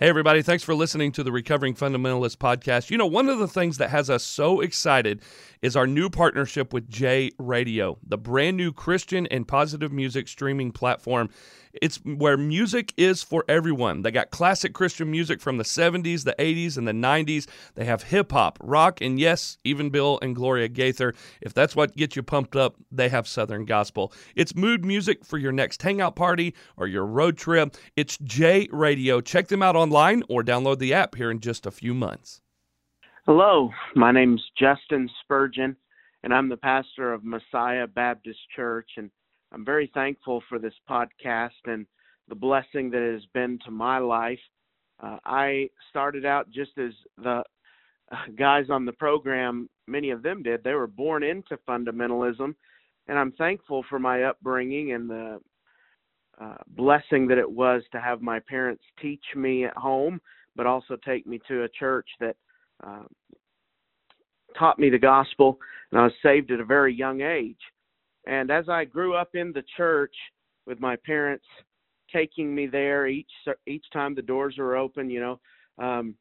Hey, everybody. Thanks for listening to the Recovering Fundamentalist podcast. You know, one of the things that has us so excited is our new partnership with J Radio, the brand new Christian and positive music streaming platform. It's where music is for everyone. They got classic Christian music from the 70s, the 80s, and the 90s. They have hip hop, rock, and yes, even Bill and Gloria Gaither. If that's what gets you pumped up, they have Southern gospel. It's mood music for your next hangout party or your road trip. It's J Radio. Check them out online or download the app here in just a few months. Hello, my name's Justin Spurgeon, and I'm the pastor of Messiah Baptist Church. And I'm very thankful for this podcast and the blessing that it has been to my life. Uh, I started out just as the guys on the program, many of them did. They were born into fundamentalism, and I'm thankful for my upbringing and the uh, blessing that it was to have my parents teach me at home, but also take me to a church that uh, taught me the gospel, and I was saved at a very young age. And as I grew up in the church with my parents taking me there each each time the doors were open, you know, um,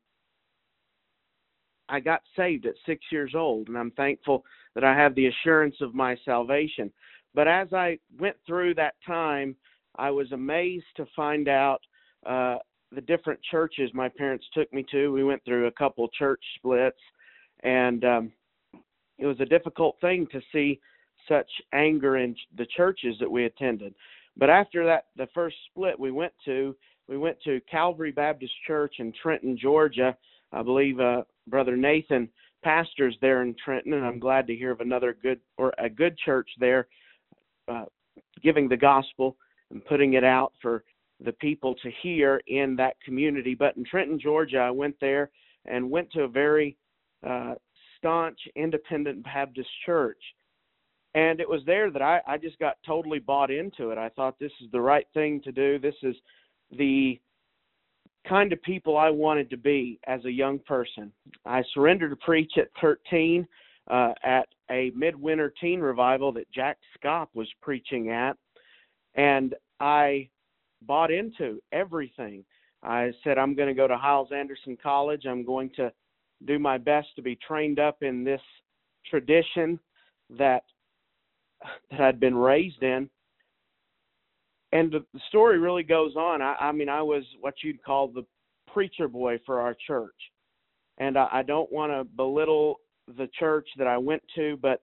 I got saved at six years old, and I'm thankful that I have the assurance of my salvation. But as I went through that time, I was amazed to find out uh, the different churches my parents took me to. We went through a couple church splits, and um, it was a difficult thing to see such anger in the churches that we attended. But after that, the first split we went to, we went to Calvary Baptist Church in Trenton, Georgia. I believe uh, Brother Nathan pastors there in Trenton, and I'm glad to hear of another good or a good church there, uh, giving the gospel and putting it out for the people to hear in that community. But in Trenton, Georgia, I went there and went to a very uh, staunch independent Baptist church and it was there that I, I just got totally bought into it. I thought this is the right thing to do. This is the kind of people I wanted to be as a young person. I surrendered to preach at 13 uh, at a midwinter teen revival that Jack Scott was preaching at, and I bought into everything. I said, I'm going to go to Hyles Anderson College. I'm going to do my best to be trained up in this tradition that that I'd been raised in. And the story really goes on. I, I mean, I was what you'd call the preacher boy for our church. And I, I don't want to belittle the church that I went to, but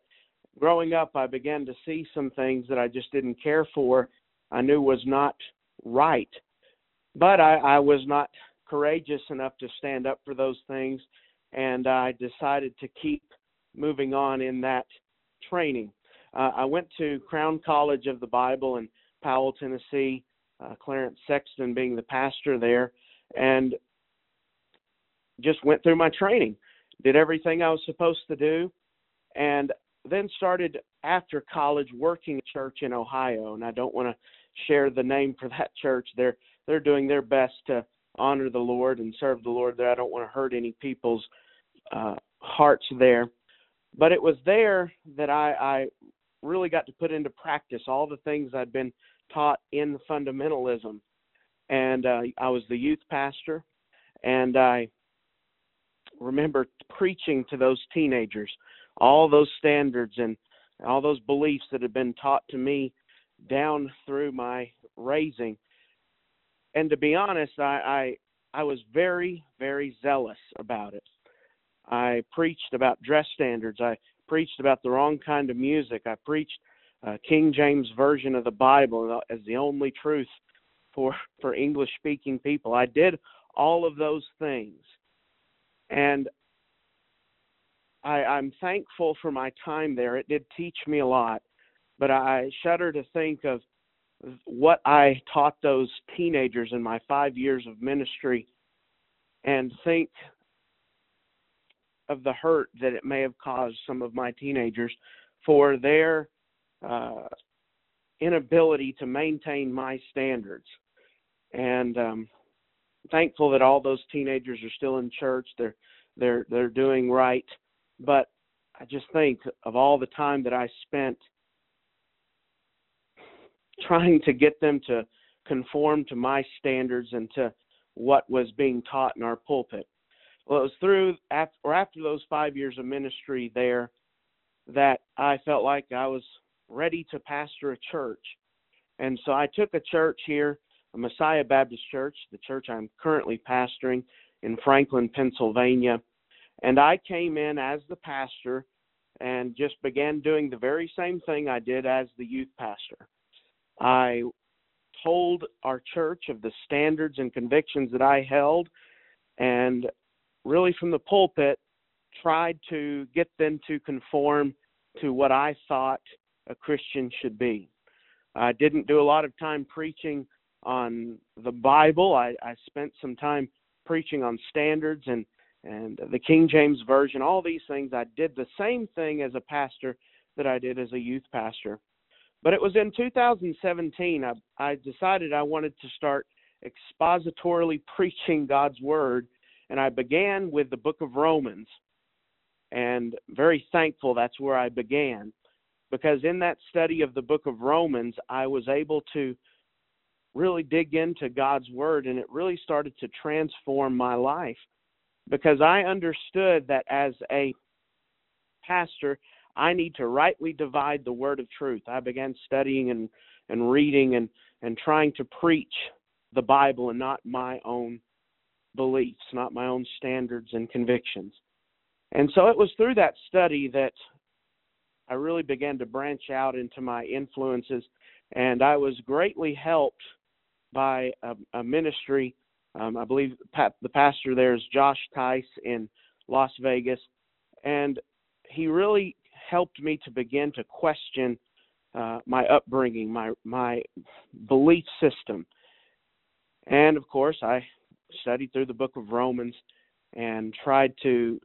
growing up, I began to see some things that I just didn't care for. I knew was not right. But I, I was not courageous enough to stand up for those things, and I decided to keep moving on in that training. Uh, I went to Crown College of the Bible in Powell, Tennessee, uh, Clarence Sexton being the pastor there, and just went through my training, did everything I was supposed to do, and then started after college working at church in Ohio. And I don't want to share the name for that church. They're they're doing their best to honor the Lord and serve the Lord there. I don't want to hurt any people's uh, hearts there. But it was there that I, I really got to put into practice all the things I'd been taught in fundamentalism. And uh, I was the youth pastor, and I remember preaching to those teenagers all those standards and all those beliefs that had been taught to me down through my raising. And to be honest, I, I I was very, very zealous about it. I preached about dress standards. I preached about the wrong kind of music. I preached uh, King James version of the Bible as the only truth for for English speaking people. I did all of those things, and I, I'm thankful for my time there. It did teach me a lot, but I shudder to think of what I taught those teenagers in my five years of ministry, and think of the hurt that it may have caused some of my teenagers for their uh, inability to maintain my standards. And um, thankful that all those teenagers are still in church. They're they're they're doing right. But I just think of all the time that I spent trying to get them to conform to my standards and to what was being taught in our pulpit. Well, it was through after, or after those five years of ministry there that I felt like I was ready to pastor a church. And so I took a church here, a Messiah Baptist Church, the church I'm currently pastoring in Franklin, Pennsylvania. And I came in as the pastor and just began doing the very same thing I did as the youth pastor. I told our church of the standards and convictions that I held, and really from the pulpit, tried to get them to conform to what I thought a Christian should be. I didn't do a lot of time preaching on the Bible. I, I spent some time preaching on standards and and the King James version, all these things. I did the same thing as a pastor that I did as a youth pastor. But it was in 2017 I, I decided I wanted to start expositorily preaching God's word, and I began with the book of Romans. And very thankful that's where I began because in that study of the book of Romans, I was able to really dig into God's word and it really started to transform my life because I understood that as a pastor, I need to rightly divide the word of truth. I began studying and, and reading and, and trying to preach the Bible and not my own beliefs, not my own standards and convictions. And so it was through that study that I really began to branch out into my influences, and I was greatly helped by a, a ministry. Um, I believe the pastor there is Josh Teis in Las Vegas, and he really helped me to begin to question uh, my upbringing, my my belief system, and of course, I studied through the book of Romans and tried to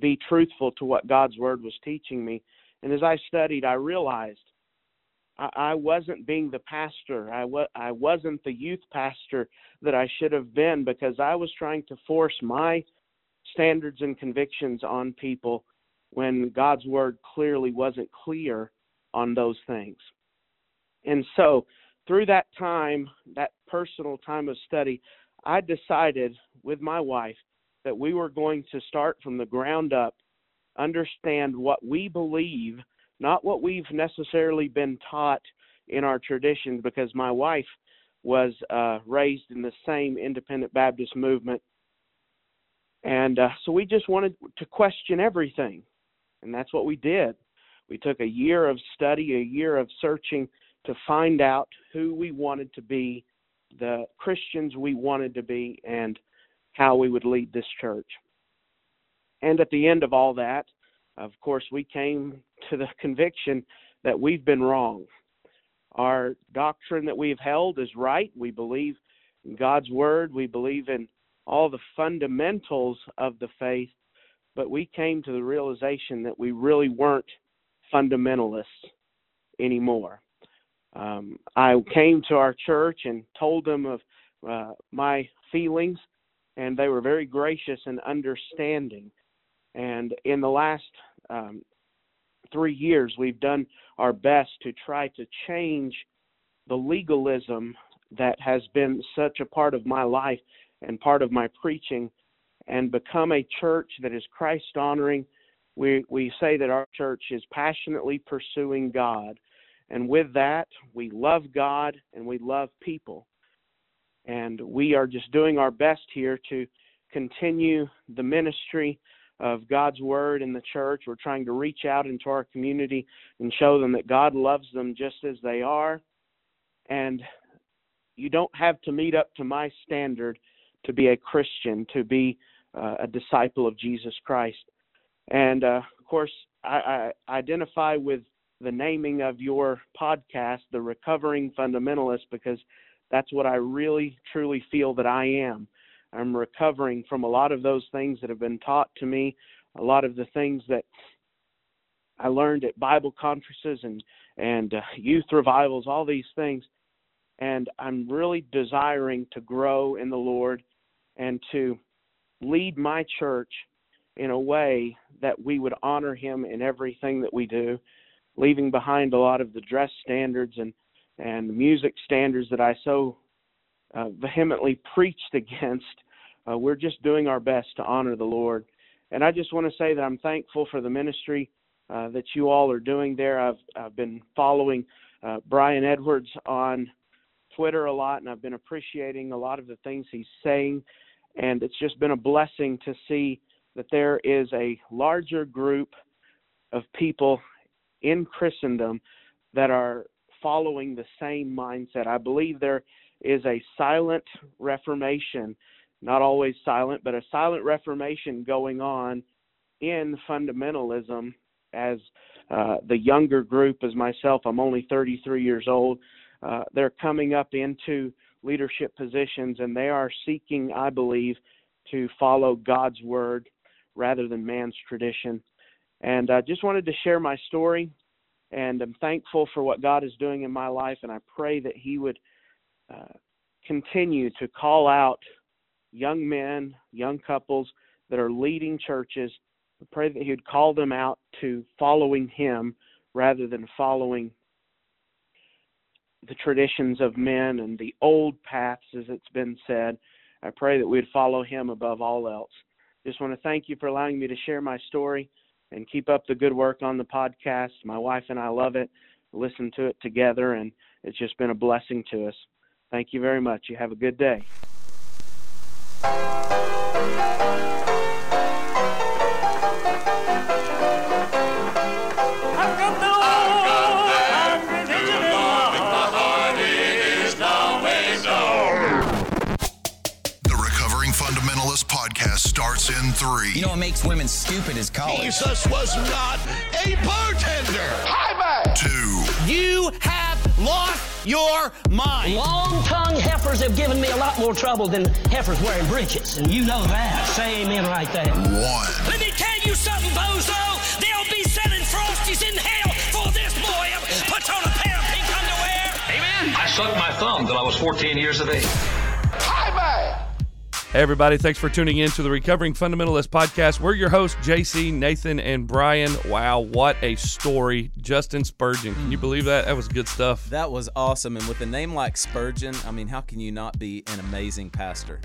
be truthful to what God's word was teaching me. And as I studied, I realized I, I wasn't being the pastor. I wa- I wasn't the youth pastor that I should have been because I was trying to force my standards and convictions on people when God's word clearly wasn't clear on those things. And so, through that time, that personal time of study, I decided with my wife that we were going to start from the ground up, understand what we believe, not what we've necessarily been taught in our traditions, because my wife was uh, raised in the same independent Baptist movement. And uh, so we just wanted to question everything. And that's what we did. We took a year of study, a year of searching to find out who we wanted to be, the Christians we wanted to be, and how we would lead this church. And at the end of all that, of course, we came to the conviction that we've been wrong. Our doctrine that we've held is right. We believe in God's Word, we believe in all the fundamentals of the faith, but we came to the realization that we really weren't fundamentalists anymore. Um, I came to our church and told them of uh, my feelings, and they were very gracious and understanding. And in the last um, three years, we've done our best to try to change the legalism that has been such a part of my life and part of my preaching and become a church that is Christ honoring. We, we say that our church is passionately pursuing God. And with that, we love God and we love people. And we are just doing our best here to continue the ministry of God's Word in the church. We're trying to reach out into our community and show them that God loves them just as they are. And you don't have to meet up to my standard to be a Christian, to be uh, a disciple of Jesus Christ. And uh, of course, I, I identify with the naming of your podcast, The Recovering Fundamentalist, because that's what I really truly feel that I am. I'm recovering from a lot of those things that have been taught to me, a lot of the things that I learned at Bible conferences and and uh, youth revivals, all these things. And I'm really desiring to grow in the Lord and to lead my church in a way that we would honor him in everything that we do, leaving behind a lot of the dress standards and and music standards that I so uh, vehemently preached against. Uh, we're just doing our best to honor the Lord. And I just want to say that I'm thankful for the ministry uh, that you all are doing there. I've, I've been following uh, Brian Edwards on Twitter a lot, and I've been appreciating a lot of the things he's saying. And it's just been a blessing to see that there is a larger group of people in Christendom that are following the same mindset. I believe there is a silent reformation, not always silent, but a silent reformation going on in fundamentalism as uh, the younger group as myself. I'm only 33 years old. Uh, they're coming up into leadership positions and they are seeking, I believe, to follow God's word rather than man's tradition. And I just wanted to share my story, and I'm thankful for what God is doing in my life, and I pray that He would uh, continue to call out young men, young couples that are leading churches. I pray that He would call them out to following Him rather than following the traditions of men and the old paths, as it's been said. I pray that we'd follow Him above all else. Just want to thank you for allowing me to share my story and keep up the good work on the podcast. My wife and I love it, listen to it together, and it's just been a blessing to us. Thank you very much. You have a good day. Three. You know what makes women stupid is college. Jesus was not a bartender. Hi, man. Two. You have lost your mind. Long tongue heifers have given me a lot more trouble than heifers wearing breeches. And you know that. Say amen right there. One. Let me tell you something, bozo. They'll be selling Frosties in hell for this boy puts on a pair of pink underwear. Amen. I sucked my thumb till I was 14 years of age. Hi, man. Hey, everybody. Thanks for tuning in to the Recovering Fundamentalist Podcast. We're your hosts, JC, Nathan, and Brian. Wow, what a story. Justin Spurgeon. Can you believe that? That was good stuff. That was awesome. And with a name like Spurgeon, I mean, how can you not be an amazing pastor?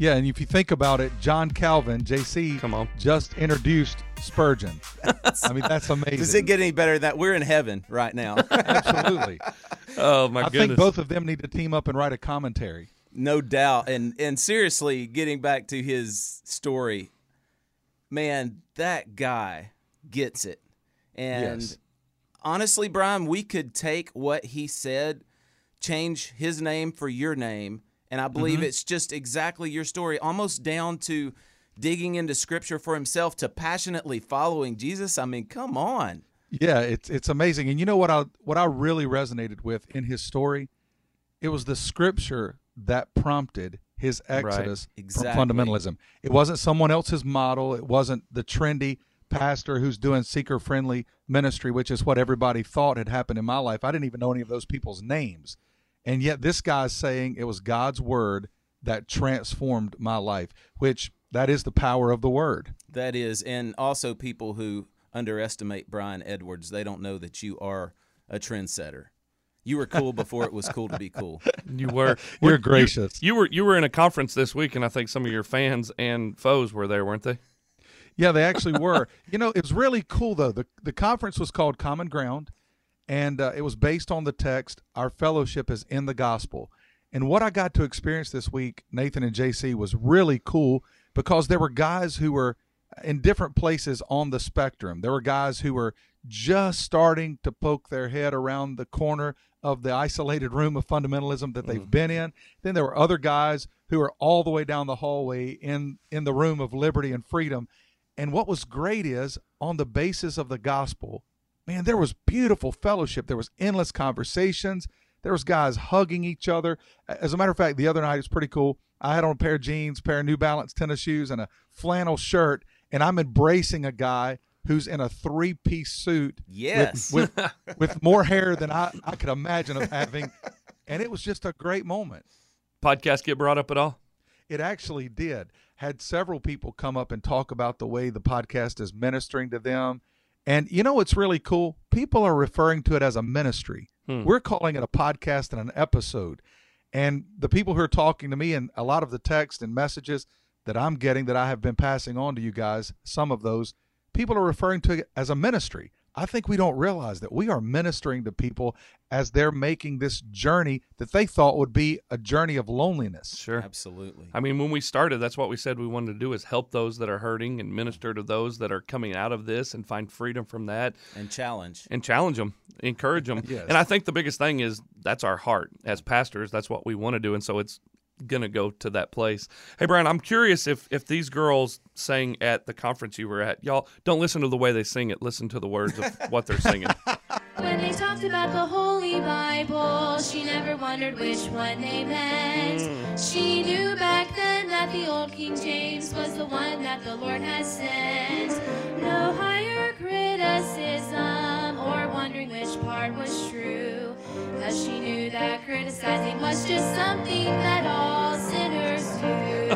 Yeah, and if you think about it, John Calvin, JC, Come on. just introduced Spurgeon. I mean, that's amazing. Does it get any better than that? We're in heaven right now. Absolutely. Oh, my I goodness. think both of them need to team up and write a commentary. No doubt. And and seriously, getting back to his story, man, that guy gets it. And Yes. honestly, Brian, we could take what he said, change his name for your name, and I believe mm-hmm. it's just exactly your story, almost down to digging into scripture for himself to passionately following Jesus. I mean, come on. Yeah, it's it's amazing. And you know what I what I really resonated with in his story? It was the scripture that prompted his exodus Exactly. from fundamentalism. It wasn't someone else's model. It wasn't the trendy pastor who's doing seeker friendly ministry, which is what everybody thought had happened in my life. I didn't even know any of those people's names. And yet this guy's saying it was God's word that transformed my life, which that is the power of the word. That is, and also people who underestimate Brian Edwards, they don't know that you are a trendsetter. You were cool before it was cool to be cool. You were. You're Were- gracious. You, you were you were in a conference this week, and I think some of your fans and foes were there, weren't they? Yeah, they actually were. you know, it was really cool though. The the conference was called Common Ground, and uh, it was based on the text "Our fellowship is in the gospel." And what I got to experience this week, Nathan and JC, was really cool because there were guys who were in different places on the spectrum. There were guys who were just starting to poke their head around the corner of the isolated room of fundamentalism that they've mm-hmm. been in. Then there were other guys who were all the way down the hallway in in the room of liberty and freedom. And what was great is on the basis of the gospel, man, there was beautiful fellowship. There was endless conversations. There was guys hugging each other. As a matter of fact, the other night it was pretty cool. I had on a pair of jeans, pair of New Balance tennis shoes, and a flannel shirt, and I'm embracing a guy who's in a three-piece suit Yes. with, with, with more hair than I, I could imagine of having. And it was just a great moment. Podcast get brought up at all? It actually did. Had several people come up and talk about the way the podcast is ministering to them. And you know what's really cool? People are referring to it as a ministry. Hmm. We're calling it a podcast and an episode. And the people who are talking to me and a lot of the text and messages that I'm getting that I have been passing on to you guys, some of those people are referring to it as a ministry. I think we don't realize that we are ministering to people as they're making this journey that they thought would be a journey of loneliness. Sure. Absolutely. I mean, when we started, that's what we said we wanted to do is help those that are hurting and minister to those that are coming out of this and find freedom from that And challenge. and challenge them, encourage them. Yes. And I think the biggest thing is that's our heart as pastors. That's what we want to do, and so it's gonna go to that place. Hey, Brian, I'm curious if if these girls sang at the conference you were at, y'all don't listen to the way they sing it. Listen to the words of what they're singing. When they talked about the Holy Bible, she never wondered which one they meant. Mm. She knew back then that the old King James was the one that the Lord had sent. No higher criticism or wondering which part was true. Cause she knew that criticizing was just something that all sinners do.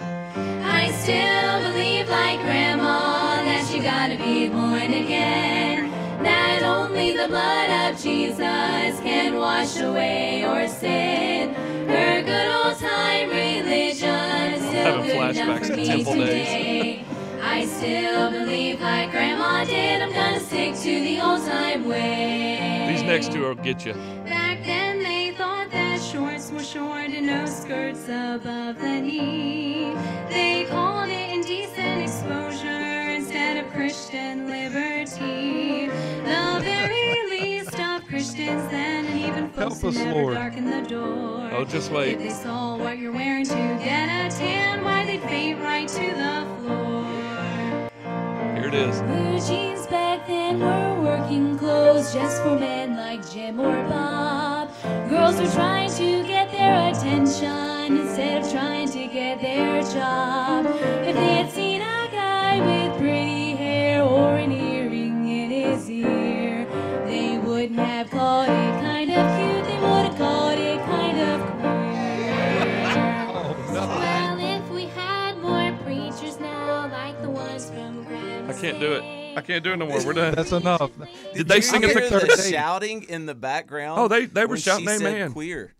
I still believe like Grandma that you gotta be born again. That only the blood of Jesus can wash away your sin. Her good old time religion still having good enough flashbacks for to me temple days. today. I still believe like Grandma did. I'm gonna stick to the old time way. These next two will get you. Back then they thought that shorts were short and no skirts above the knee. They called it indecent exposure instead of Christian liberty. The very least of Christians then, and even folks Help who us, never Lord. darken the door. Oh, just If wait. they saw what you're wearing to get a tan, why they'd faint right to the floor. It is. Blue jeans back then were working clothes just for men like Jim or Bob. Girls were trying to get their attention instead of trying to get their job. If they had seen a guy with pretty can't do it. I can't do it no more. We're done. That's enough. Did they sing at hear the third the date? shouting in the background? Oh, they- they were shouting she said amen. Queer.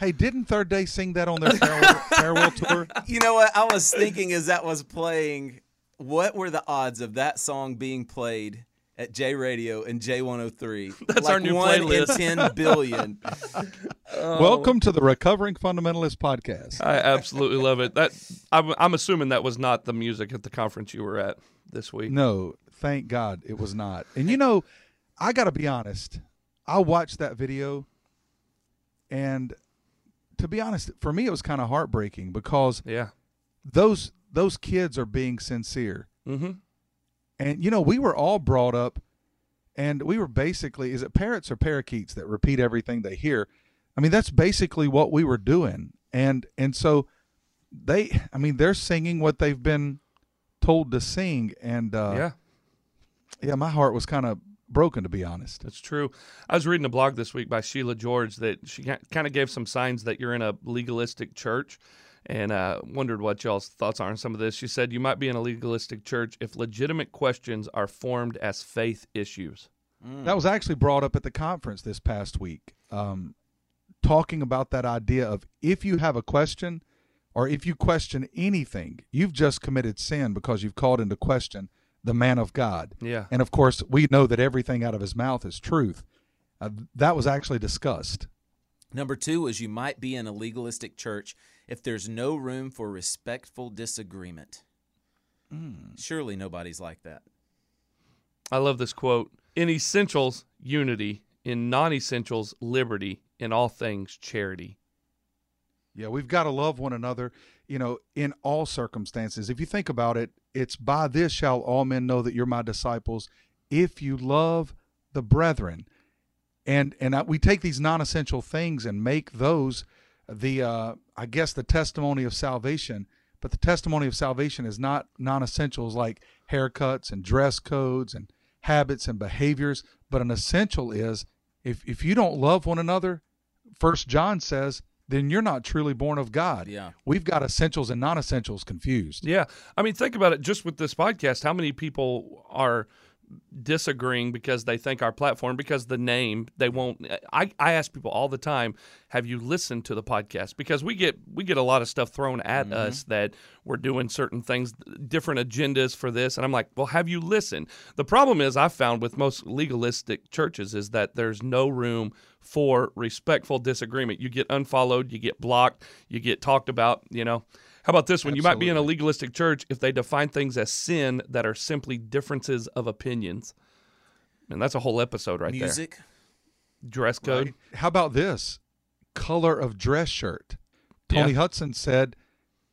Hey, didn't Third Day sing that on their farewell, farewell tour? You know what? I was thinking as that was playing, what were the odds of that song being played at J Radio and J103? That's like our new one playlist. in 10 billion. Welcome to the Recovering Fundamentalist Podcast. I absolutely love it. That I'm, I'm assuming that was not the music at the conference you were at this week. No, thank God it was not. And you know, I got to be honest. I watched that video, and to be honest, for me it was kind of heartbreaking because Yeah. those those kids are being sincere. Mm-hmm. And you know, we were all brought up, and we were basically is it parrots or parakeets that repeat everything they hear? I mean, that's basically what we were doing, and and so they, I mean, they're singing what they've been told to sing, and uh, yeah. yeah, my heart was kind of broken to be honest. That's true. I was reading a blog this week by Sheila George that she kind of gave some signs that you're in a legalistic church and uh, wondered what y'all's thoughts are on some of this. She said you might be in a legalistic church if legitimate questions are formed as faith issues. That was actually brought up at the conference this past week, um, talking about that idea of if you have a question or if you question anything, you've just committed sin because you've called into question the man of God. Yeah. And of course, we know that everything out of his mouth is truth. Uh, that was actually discussed. Number two is you might be in a legalistic church if there's no room for respectful disagreement. Surely nobody's like that. I love this quote In essentials, unity. In non essentials, liberty. In all things, charity. Yeah, we've got to love one another, you know, in all circumstances. If you think about it, it's by this shall all men know that you're my disciples if you love the brethren. And and I, we take these non-essential things and make those the uh, I guess the testimony of salvation. But the testimony of salvation is not non-essentials like haircuts and dress codes and habits and behaviors. But an essential is if if you don't love one another, First John says, then you're not truly born of God. Yeah. We've got essentials and non essentials confused. Yeah. I mean, think about it just with this podcast. How many people are disagreeing because they think our platform because the name they won't I, I ask people all the time have you listened to the podcast? Because we get we get a lot of stuff thrown at Mm-hmm. us that we're doing certain things different agendas for this and i'm like well have you listened? The problem is i found with most legalistic churches is that there's no room for respectful disagreement. You get unfollowed you get blocked you get talked about you know how about this one? You might be in a legalistic church if they define things as sin that are simply differences of opinions. And that's a whole episode right Music. there. Dress code. Right? How about this? Color of dress shirt. Tony Yeah. Hudson said,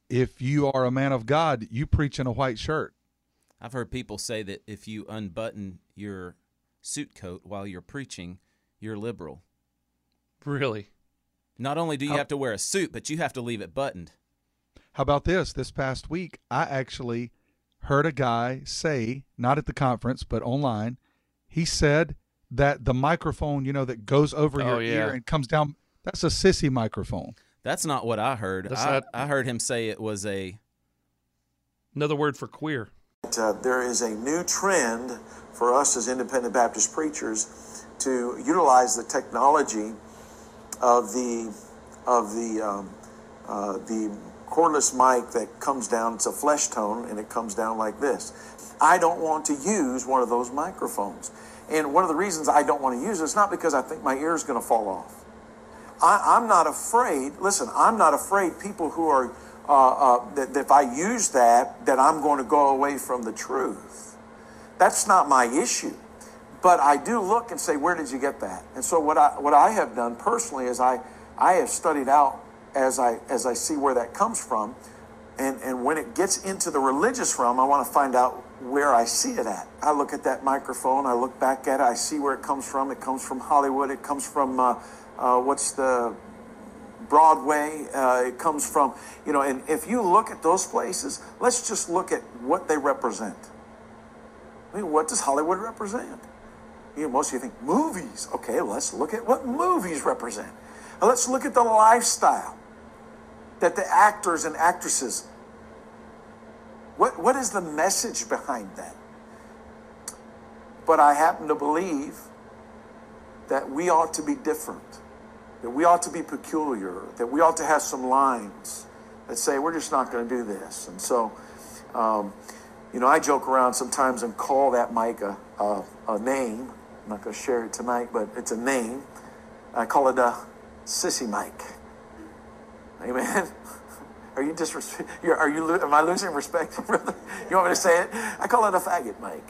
if you are a man of God, you preach in a white shirt. I've heard people say that if you unbutton your suit coat while you're preaching, you're liberal. Really? Not only do you How- have to wear a suit, but you have to leave it buttoned. How about this? This past week, I actually heard a guy say, not at the conference, but online, he said that the microphone, you know, that goes over Oh, your yeah. ear and comes down, that's a sissy microphone. That's not what I heard. I, not- I heard him say it was a Another word for queer. Uh, there is a new trend for us as independent Baptist preachers to utilize the technology of the of the um, uh, the cordless mic that comes down. It's a flesh tone and it comes down like this. I don't want to use one of those microphones, and one of the reasons I don't want to use it is not because I think my ear is going to fall off. I, I'm not afraid. Listen, I'm not afraid people who are uh, uh, that, that if I use that, that I'm going to go away from the truth. That's not my issue. But I do look and say, where did you get that? And so what I what I have done personally is I I have studied out as I as I see where that comes from, and and when it gets into the religious realm, I want to find out where I see it at. I look at that microphone, I look back at it, I see where it comes from. It comes from Hollywood. It comes from uh, uh, what's the Broadway. Uh, it comes from, you know, and if you look at those places, let's just look at what they represent. I mean, what does Hollywood represent? You know, most of you think movies. Okay, let's look at what movies represent. Now let's look at the lifestyle that the actors and actresses. What what is the message behind that? But I happen to believe that we ought to be different that we ought to be peculiar, that we ought to have some lines that say we're just not going to do this. And so, um, you know, I joke around sometimes and call that mic a, a, a name. I'm not going to share it tonight, but it's a name. I call it a sissy mic. Amen. Are you disrespect? You're, you? Am I losing respect, brother? You want me to say it? I call it a faggot mic.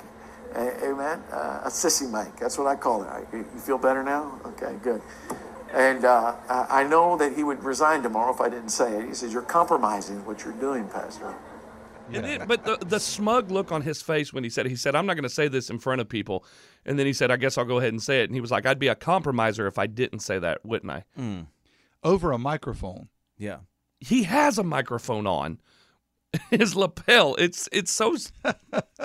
A- Amen. Uh, a sissy mic. That's what I call it. I- You you feel better now? Okay, good. And uh, I I know that he would resign tomorrow if I didn't say it. He says, You're compromising what you're doing, Pastor. And it- but the, the smug look on his face when he said, he said, I'm not going to say this in front of people. And then he said, I guess I'll go ahead and say it. And he was like, I'd be a compromiser if I didn't say that, wouldn't I? Over a microphone. Yeah. He has a microphone on his lapel. It's it's so.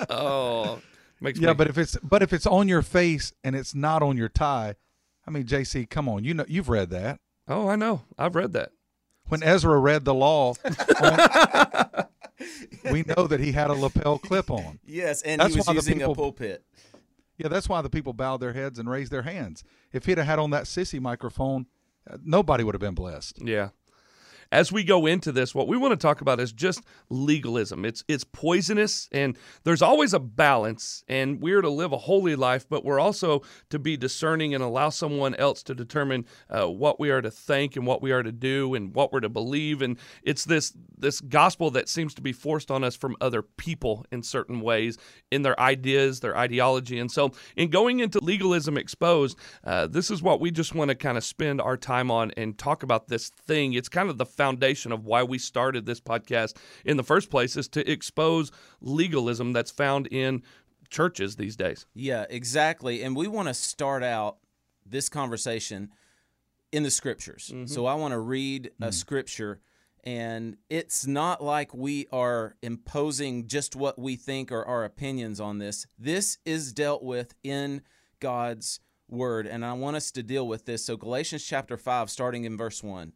oh, makes Yeah, me, but if it's but if it's on your face and it's not on your tie, I mean, JC, come on, you know you've read that. oh, I know. I've read that. When Ezra read the law, we know that he had a lapel clip on. Yes, and That's he was why the using people- a pulpit. Yeah, that's why the people bowed their heads and raised their hands. If he'd have had on that sissy microphone, uh, nobody would have been blessed. Yeah. As we go into this, what we want to talk about is just legalism. It's it's poisonous, and there's always a balance. And we're to live a holy life, but we're also to be discerning and allow someone else to determine uh, what we are to think and what we are to do and what we're to believe. And it's this this gospel that seems to be forced on us from other people in certain ways in their ideas, their ideology. And so, in going into legalism exposed, uh, this is what we just want to kind of spend our time on and talk about this thing. It's kind of the foundation of why we started this podcast in the first place is to expose legalism that's found in churches these days. Yeah, exactly. And we want to start out this conversation in the scriptures. So mm-hmm. I want to read a mm. scripture, and it's not like we are imposing just what we think or our opinions on this. This is dealt with in God's word, and I want us to deal with this. So, Galatians chapter 5, starting in verse 1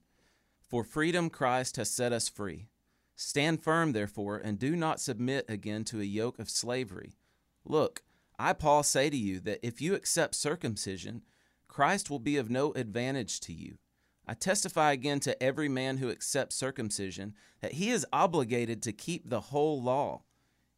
For freedom Christ has set us free. Stand firm, therefore, and do not submit again to a yoke of slavery. Look, I, Paul, say to you that if you accept circumcision, Christ will be of no advantage to you. I testify again to every man who accepts circumcision that he is obligated to keep the whole law.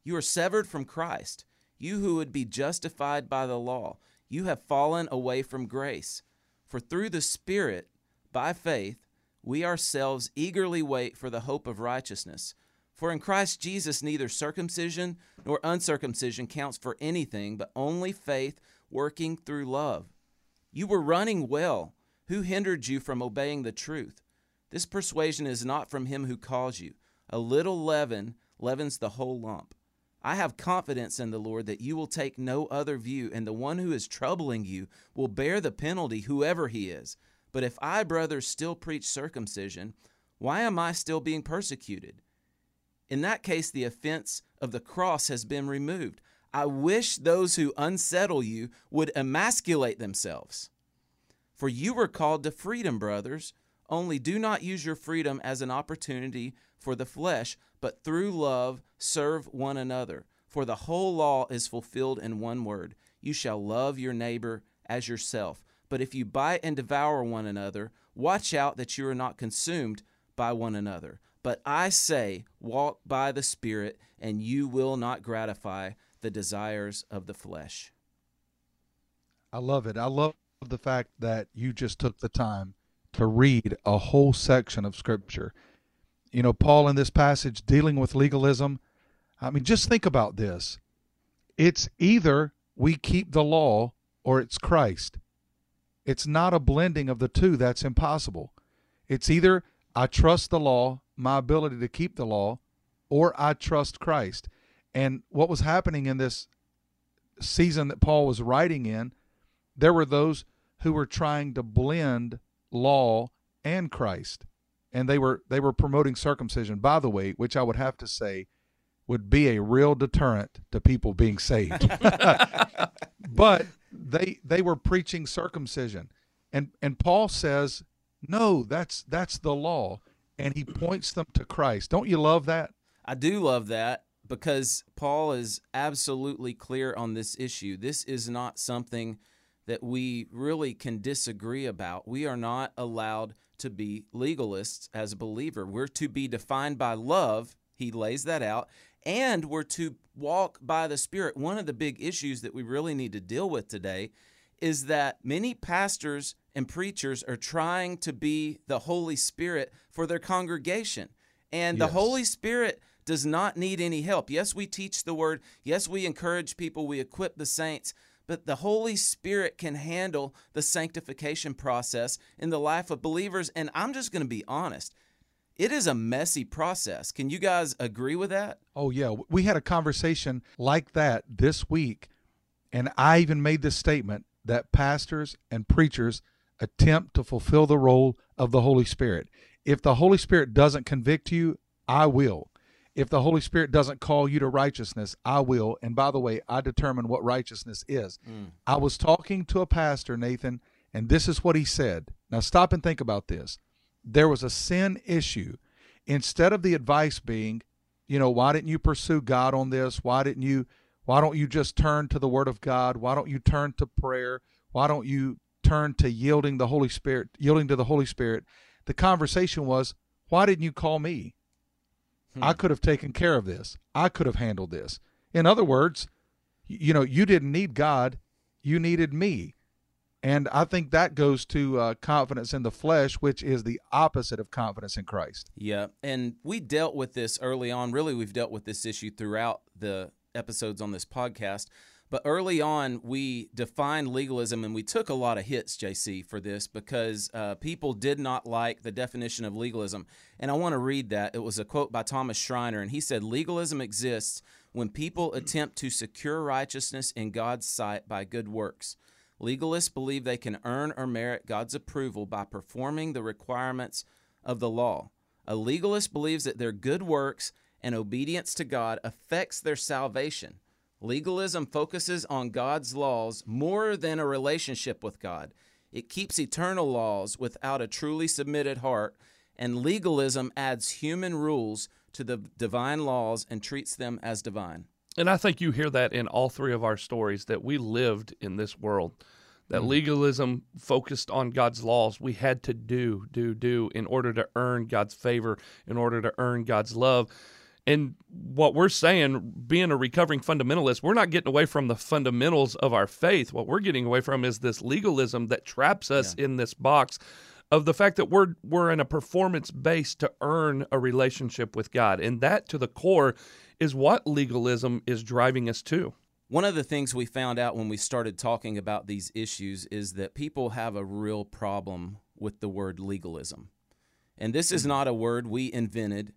You are severed from Christ, you who would be justified by the law. You have fallen away from grace. For through the Spirit, by faith, we ourselves eagerly wait for the hope of righteousness. For in Christ Jesus, neither circumcision nor uncircumcision counts for anything, but only faith working through love. You were running well. Who hindered you from obeying the truth? This persuasion is not from him who calls you. A little leaven leavens the whole lump. I have confidence in the Lord that you will take no other view, and the one who is troubling you will bear the penalty, whoever he is. But if I, brothers, still preach circumcision, why am I still being persecuted? In that case, the offense of the cross has been removed. I wish those who unsettle you would emasculate themselves. For you were called to freedom, brothers. Only do not use your freedom as an opportunity for the flesh, but through love serve one another. For the whole law is fulfilled in one word you shall love your neighbor as yourself. But if you bite and devour one another, watch out that you are not consumed by one another. But I say, walk by the Spirit, and you will not gratify the desires of the flesh. I love it. I love the fact that you just took the time to read a whole section of Scripture. You know, Paul in this passage dealing with legalism, I mean, just think about this. It's either we keep the law or it's Christ. It's not a blending of the two. That's impossible. It's either I trust the law, my ability to keep the law, or I trust Christ. And what was happening in this season that Paul was writing in, there were those who were trying to blend law and Christ. And they were they were promoting circumcision, by the way, which I would have to say would be a real deterrent to people being saved. but they they were preaching circumcision. And and Paul says, "No, that's that's the law." And he points them to Christ. Don't you love that? I do love that because Paul is absolutely clear on this issue. This is not something that we really can disagree about. We are not allowed to be legalists as a believer. We're to be defined by love. He lays that out. And we're to walk by the Spirit. One of the big issues that we really need to deal with today is that many pastors and preachers are trying to be the Holy Spirit for their congregation. And yes. the Holy Spirit does not need any help. Yes, we teach the word. Yes, we encourage people. We equip the saints but the Holy Spirit can handle the sanctification process in the life of believers. And I'm just going to be honest. It is a messy process. Can you guys agree with that? Oh, yeah. We had a conversation like that this week. And I even made this statement that pastors and preachers attempt to fulfill the role of the Holy Spirit. If the Holy Spirit doesn't convict you, I will. If the Holy Spirit doesn't call you to righteousness, I will. And by the way, I determine what righteousness is. Mm. I was talking to a pastor, Nathan, and this is what he said. Now stop and think about this. There was a sin issue. Instead of the advice being, you know, why didn't you pursue God on this? Why didn't you why don't you just turn to the word of God? Why don't you turn to prayer? Why don't you turn to yielding the Holy Spirit, yielding to the Holy Spirit? The conversation was, why didn't you call me? Hmm. I could have taken care of this. I could have handled this. In other words, you know, you didn't need God, you needed me. And I think that goes to uh, confidence in the flesh, which is the opposite of confidence in Christ. Yeah. And we dealt with this early on. Really, we've dealt with this issue throughout the episodes on this podcast. But early on, we defined legalism and we took a lot of hits, JC, for this because uh, people did not like the definition of legalism. And I want to read that. It was a quote by Thomas Schreiner, and he said, Legalism exists when people attempt to secure righteousness in God's sight by good works. Legalists believe they can earn or merit God's approval by performing the requirements of the law. A legalist believes that their good works and obedience to God affects their salvation. Legalism focuses on God's laws more than a relationship with God. It keeps eternal laws without a truly submitted heart, and legalism adds human rules to the divine laws and treats them as divine. And I think you hear that in all three of our stories that we lived in this world. That Mm-hmm. legalism focused on God's laws. We had to do, do, do in order to earn God's favor, in order to earn God's love. And what we're saying, being a recovering fundamentalist, we're not getting away from the fundamentals of our faith. What we're getting away from is this legalism that traps us in this box of the fact that we're we're in a performance base to earn a relationship with God. And that to the core is what legalism is driving us to. One of the things we found out when we started talking about these issues is that people have a real problem with the word legalism. And this is mm-hmm. not a word we invented.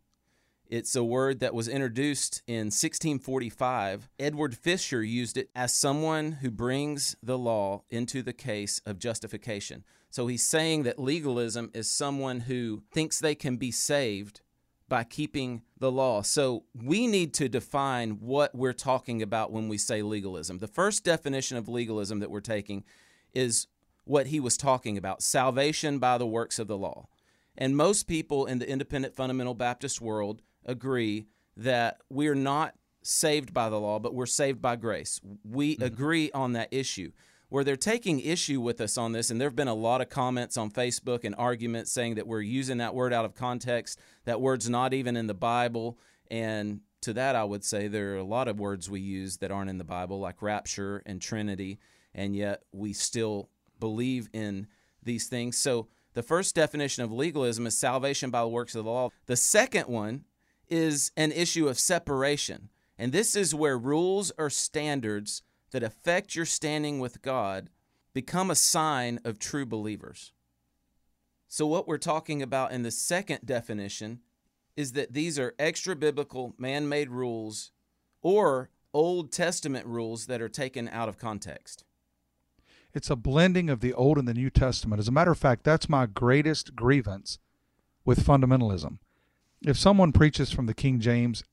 It's a word that was introduced in 1645. Edward Fisher used it as someone who brings the law into the case of justification. So he's saying that legalism is someone who thinks they can be saved by keeping the law. So we need to define what we're talking about when we say legalism. The first definition of legalism that we're taking is what he was talking about salvation by the works of the law. And most people in the independent fundamental Baptist world agree that we're not saved by the law, but we're saved by grace. We mm-hmm. agree on that issue. Where they're taking issue with us on this, and there have been a lot of comments on Facebook and arguments saying that we're using that word out of context. That word's not even in the Bible. And to that, I would say there are a lot of words we use that aren't in the Bible, like rapture and Trinity, and yet we still believe in these things. So the first definition of legalism is salvation by the works of the law. The second one is an issue of separation. And this is where rules or standards that affect your standing with God become a sign of true believers. So, what we're talking about in the second definition is that these are extra biblical, man made rules or Old Testament rules that are taken out of context. It's a blending of the Old and the New Testament. As a matter of fact, that's my greatest grievance with fundamentalism. If someone preaches from the King James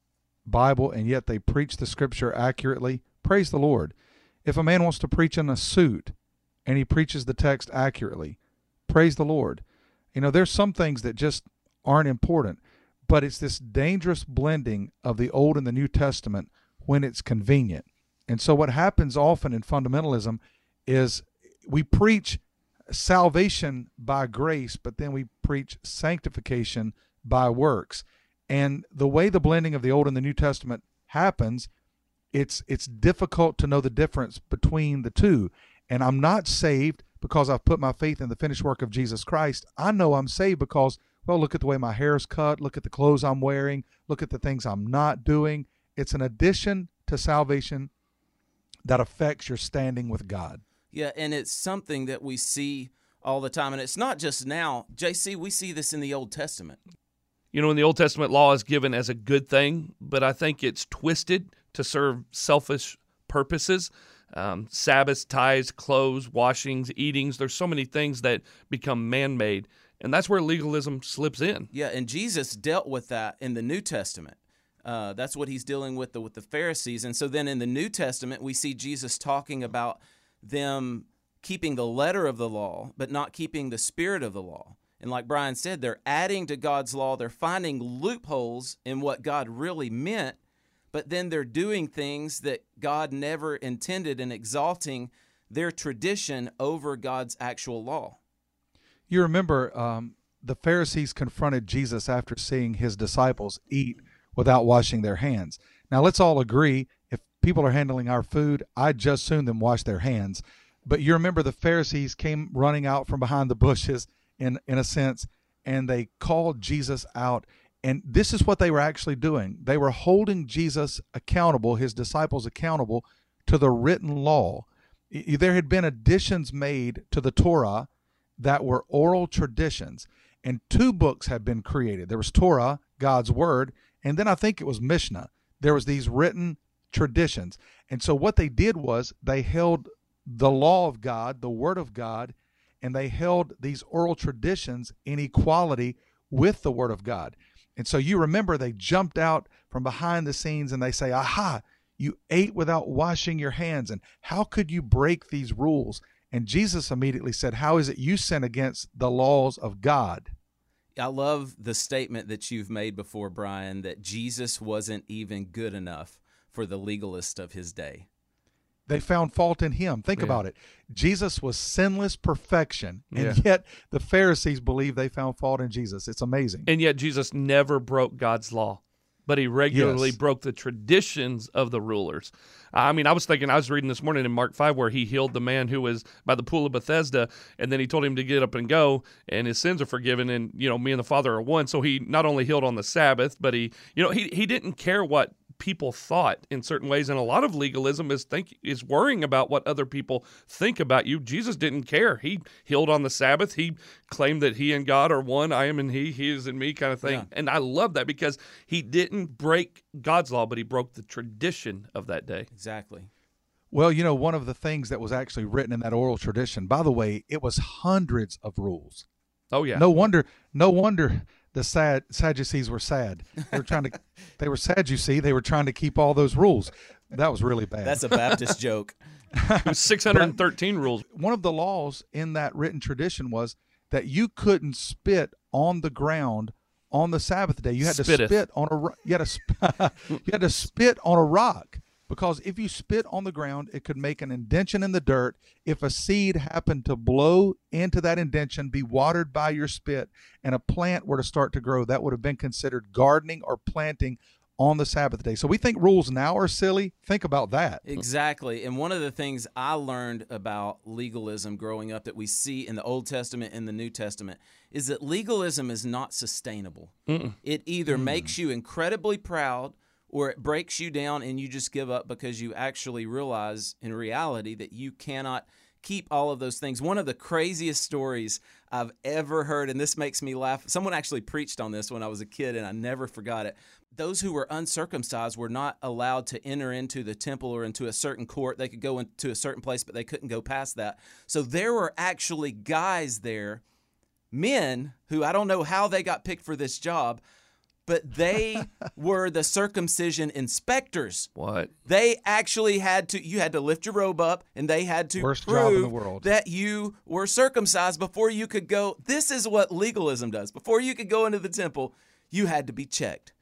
Bible and yet they preach the scripture accurately, praise the Lord. If a man wants to preach in a suit and he preaches the text accurately, praise the Lord. You know, there's some things that just aren't important, but it's this dangerous blending of the Old and the New Testament when it's convenient. And so, what happens often in fundamentalism is we preach salvation by grace, but then we preach sanctification by works. And the way the blending of the Old and the New Testament happens, it's it's difficult to know the difference between the two. And I'm not saved because I've put my faith in the finished work of Jesus Christ. I know I'm saved because well, look at the way my hair is cut, look at the clothes I'm wearing, look at the things I'm not doing. It's an addition to salvation that affects your standing with God. Yeah, and it's something that we see all the time. And it's not just now. JC, we see this in the Old Testament. You know, in the Old Testament, law is given as a good thing, but I think it's twisted to serve selfish purposes. Um, Sabbaths, tithes, clothes, washings, eatings. There's so many things that become man made. And that's where legalism slips in. Yeah, and Jesus dealt with that in the New Testament. Uh, that's what he's dealing with the, with the Pharisees. And so then in the New Testament, we see Jesus talking about them keeping the letter of the law, but not keeping the spirit of the law. And like Brian said, they're adding to God's law, they're finding loopholes in what God really meant, but then they're doing things that God never intended and exalting their tradition over God's actual law. You remember um, the Pharisees confronted Jesus after seeing his disciples eat without washing their hands. Now, let's all agree if people are handling our food, I'd just soon them wash their hands. But you remember the Pharisees came running out from behind the bushes, in, in a sense, and they called Jesus out. And this is what they were actually doing they were holding Jesus accountable, his disciples accountable to the written law. There had been additions made to the Torah that were oral traditions, and two books had been created. There was Torah, God's word, and then I think it was Mishnah. There was these written traditions. And so what they did was they held the law of God, the word of God, and they held these oral traditions in equality with the word of God. And so you remember they jumped out from behind the scenes and they say, Aha, you ate without washing your hands. And how could you break these rules? And Jesus immediately said, How is it you sin against the laws of God? I love the statement that you've made before, Brian, that Jesus wasn't even good enough for the legalist of his day. They found fault in him. Think Yeah. about it. Jesus was sinless perfection, and Yeah. yet the Pharisees believe they found fault in Jesus. It's amazing. And yet Jesus never broke God's law, but he regularly Yes. broke the traditions of the rulers. I mean, I was thinking, I was reading this morning in Mark 5 where he healed the man who was by the pool of Bethesda, and then he told him to get up and go, and his sins are forgiven, and, you know, me and the Father are one. So he not only healed on the Sabbath, but he, you know, he, he didn't care what people thought in certain ways and a lot of legalism is think is worrying about what other people think about you jesus didn't care he healed on the sabbath he claimed that he and god are one i am in he he is in me kind of thing Yeah. and i love that because he didn't break god's law but he broke the tradition of that day Exactly. Well, you know, one of the things that was actually written in that oral tradition, by the way, it was hundreds of rules. oh yeah No wonder, no wonder the sad Sadducees were sad. They were trying to, they were sad. You see, they were trying to keep all those rules. That was really bad. That's a Baptist joke. it was 613 rules one of the laws in that written tradition was that you couldn't spit on the ground on the Sabbath day. You had Spitteth. to spit on a you had to sp- you had to spit on a rock because if you spit on the ground, it could make an indention in the dirt. If a seed happened to blow into that indention, be watered by your spit, and a plant were to start to grow, that would have been considered gardening or planting on the Sabbath day. So we think rules now are silly. Think about that. Exactly. And one of the things I learned about legalism growing up that we see in the Old Testament and the New Testament is that legalism is not sustainable. It either makes you incredibly proud or it breaks you down and you just give up because you actually realize in reality that you cannot keep all of those things. One of the craziest stories I've ever heard, and this makes me laugh. Someone actually preached on this when I was a kid, and I never forgot it. Those who were uncircumcised were not allowed to enter into the temple or into a certain court. They could go into a certain place, but they couldn't go past that. So there were actually guys there, men who I don't know how they got picked for this job, but they were the circumcision inspectors. what They actually had to. You had to lift your robe up, and they had to Worst prove job in the world. that you were circumcised before you could go. This is what legalism does. Before you could go into the temple, you had to be checked.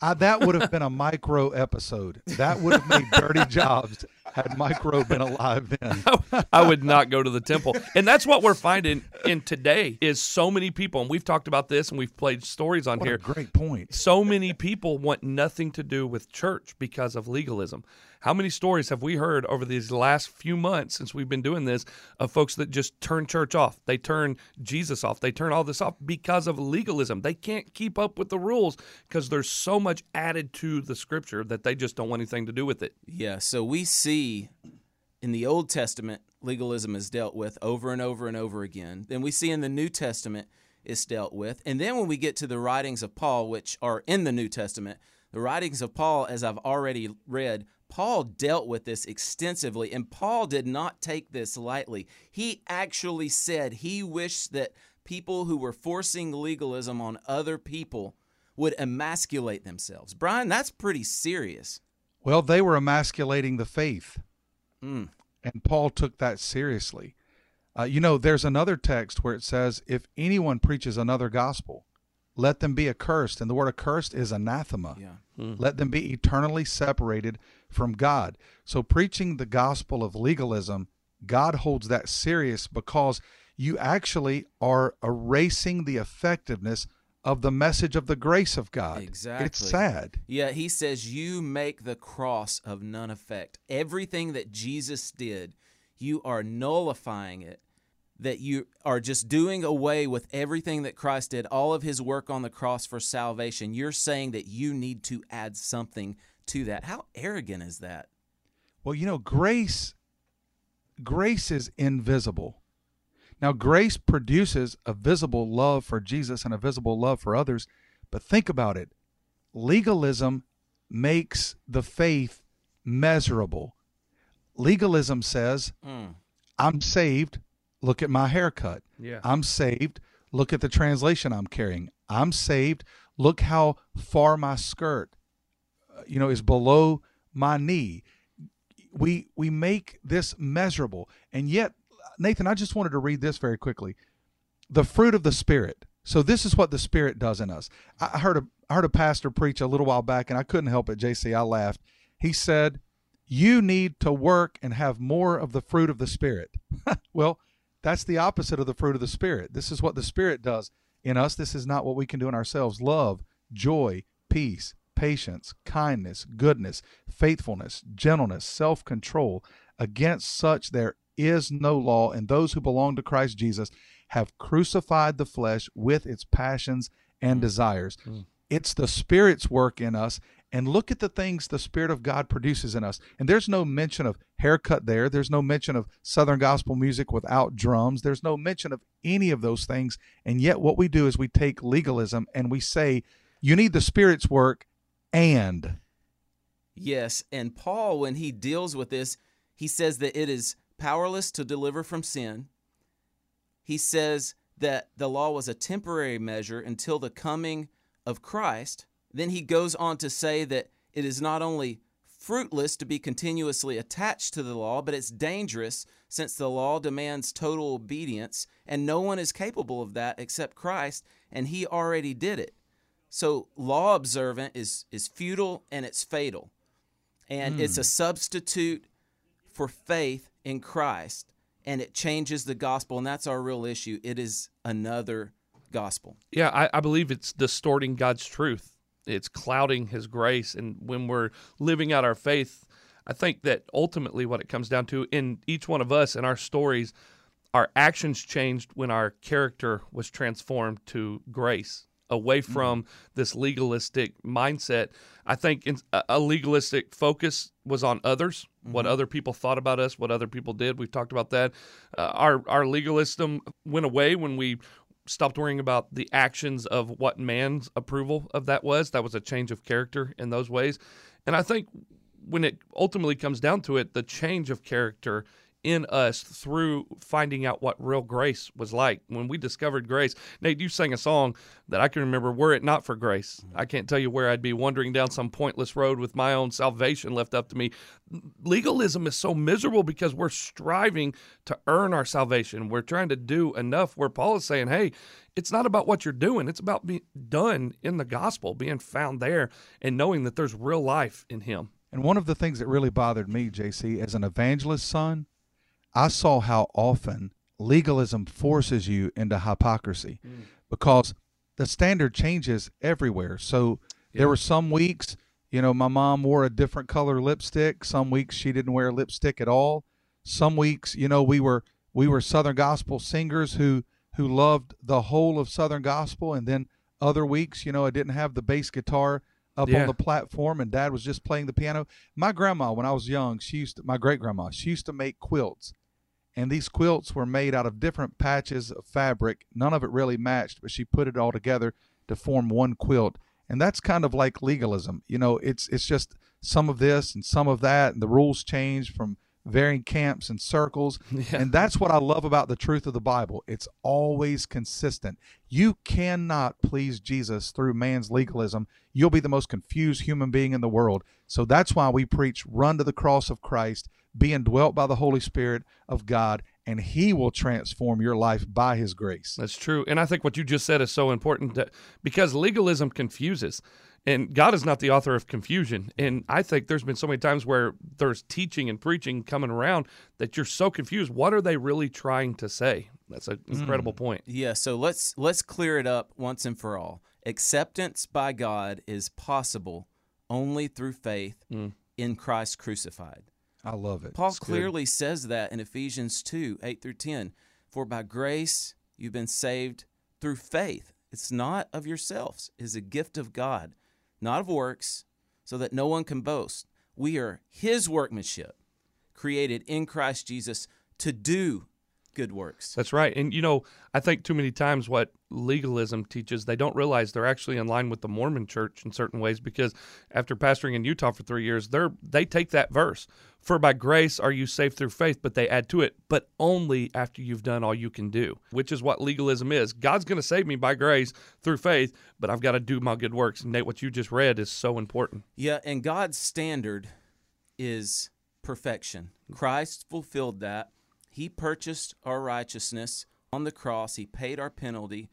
I, that would have been a Mike Rowe episode. That would have made dirty jobs had Mike Rowe been alive then. I would not go to the temple. And that's what we're finding in today is so many people, and we've talked about this and we've played stories on What here. a great point. So many people want nothing to do with church because of legalism. How many stories have we heard over these last few months since we've been doing this of folks that just turn church off? They turn Jesus off. They turn all this off because of legalism. They can't keep up with the rules because there's so much added to the scripture that they just don't want anything to do with it. Yeah, so we see in the Old Testament, legalism is dealt with over and over and over again. Then we see in the New Testament, it's dealt with. And then when we get to the writings of Paul, which are in the New Testament, the writings of Paul, as I've already read, Paul dealt with this extensively, and Paul did not take this lightly. He actually said he wished that people who were forcing legalism on other people would emasculate themselves. Brian, that's pretty serious. Well, they were emasculating the faith, Mm. and Paul took that seriously. Uh, you know, there's another text where it says, "If anyone preaches another gospel, let them be accursed." And the word accursed is anathema. Yeah. Let them be eternally separated from God. So, preaching the gospel of legalism, God holds that serious because you actually are erasing the effectiveness of the message of the grace of God. Exactly. It's sad. Yeah, he says, You make the cross of none effect. Everything that Jesus did, you are nullifying it. That you are just doing away with everything that Christ did, all of his work on the cross for salvation. You're saying that you need to add something to that. How arrogant is that? Well, you know, grace grace is invisible. Now, grace produces a visible love for Jesus and a visible love for others, but think about it. Legalism makes the faith measurable. Legalism says, Mm. I'm saved, look at my haircut. Yeah. I'm saved, look at the translation I'm carrying. I'm saved, look how far my skirt uh, you know is below my knee we we make this measurable and yet nathan i just wanted to read this very quickly the fruit of the spirit so this is what the spirit does in us i heard a I heard a pastor preach a little while back and i couldn't help it jc i laughed He said, You need to work and have more of the fruit of the Spirit. well, that's the opposite of the fruit of the Spirit. This is what the Spirit does in us. This is not what we can do in ourselves love, joy, peace, patience, kindness, goodness, faithfulness, gentleness, self control. Against such there is no law, and those who belong to Christ Jesus have crucified the flesh with its passions and mm. desires. Mm. It's the Spirit's work in us. And look at the things the Spirit of God produces in us. And there's no mention of haircut there. There's no mention of Southern gospel music without drums. There's no mention of any of those things. And yet, what we do is we take legalism and we say, you need the Spirit's work and. Yes, and Paul, when he deals with this, he says that it is powerless to deliver from sin. He says that the law was a temporary measure until the coming of Christ. Then he goes on to say that it is not only fruitless to be continuously attached to the law, but it's dangerous since the law demands total obedience, and no one is capable of that except Christ, and he already did it. So law observant is is futile and it's fatal. And it's a hmm. substitute for faith in Christ and it changes the gospel and that's our real issue. It is another gospel. Yeah, I, I believe it's distorting God's truth. It's clouding His grace, and when we're living out our faith, I think that ultimately what it comes down to in each one of us and our stories, our actions changed when our character was transformed to grace, away from this legalistic mindset. I think in, a legalistic focus was on others, what other people thought about us, what other people did. We've talked about that. Uh, our our legalism went away when we stopped worrying about the actions of what man's approval of that was. That was a change of character in those ways. And I think when it ultimately comes down to it, the change of character in us through finding out what real grace was like. When we discovered grace, Nate, you sang a song that I can remember, Were It Not for Grace. Mm-hmm. I can't tell you where I'd be wandering down some pointless road with my own salvation left up to me. Legalism is so miserable because we're striving to earn our salvation. We're trying to do enough where Paul is saying, hey, it's not about what you're doing, it's about being done in the gospel, being found there and knowing that there's real life in Him. And one of the things that really bothered me, JC, as an evangelist son, I saw how often legalism forces you into hypocrisy mm. because the standard changes everywhere. So there were some weeks, you know, my mom wore a different color lipstick. Some weeks she didn't wear lipstick at all. Some weeks, you know, we were we were Southern gospel singers who who loved the whole of Southern gospel, and then other weeks, you know, I didn't have the bass guitar up Yeah. on the platform, and Dad was just playing the piano. My grandma, when I was young, she used to, my great grandma, she used to make quilts, and these quilts were made out of different patches of fabric. None of it really matched, but she put it all together to form one quilt. And that's kind of like legalism. You know, it's it's just some of this and some of that, and the rules change from varying camps and circles. And that's what I love about the truth of the Bible. It's always consistent. You cannot please Jesus through man's legalism. You'll be the most confused human being in the world. So that's why we preach run to the cross of Christ, being dwelt by the Holy Spirit of God, and He will transform your life by His grace. That's true. And I think what you just said is so important that, because legalism confuses. And God is not the author of confusion. And I think there's been so many times where there's teaching and preaching coming around that you're so confused. What are they really trying to say? That's an hmm. incredible point. Yeah, so let's let's clear it up once and for all. Acceptance by God is possible only through faith hmm. in Christ crucified. I love it. Paul It's good. clearly says that in Ephesians 2 8 through 10. For by grace you've been saved through faith. It's not of yourselves, it is a gift of God, not of works, so that no one can boast. We are his workmanship, created in Christ Jesus to do good works. That's right. And, you know, I think too many times what legalism teaches, they don't realize they're actually in line with the Mormon church in certain ways because after pastoring in Utah for three years, they're, they take that verse, for by grace are you saved through faith, but they add to it, but only after you've done all you can do, which is what legalism is. God's going to save me by grace through faith, but I've got to do my good works. And Nate, what you just read is so important. Yeah, and God's standard is perfection. Christ fulfilled that. He purchased our righteousness on the cross, He paid our penalty.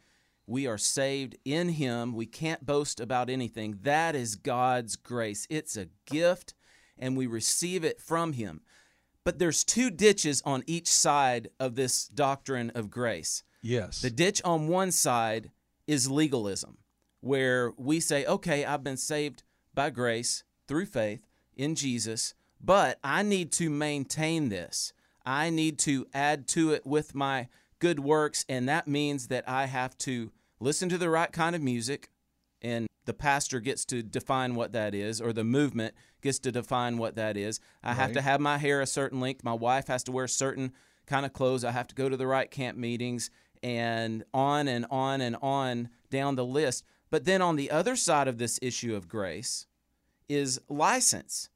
We are saved in Him. We can't boast about anything. That is God's grace. It's a gift, and we receive it from him. But there's two ditches on each side of this doctrine of grace. Yes. The ditch on one side is legalism, where we say, okay, I've been saved by grace through faith in Jesus, but I need to maintain this. I need to add to it with my good works, and that means that I have to listen to the right kind of music, and the pastor gets to define what that is, or the movement gets to define what that is. I have to have my hair a certain length. My wife has to wear certain kind of clothes. I have to go to the right camp meetings, and on and on and on down the list. But then on the other side of this issue of grace is license,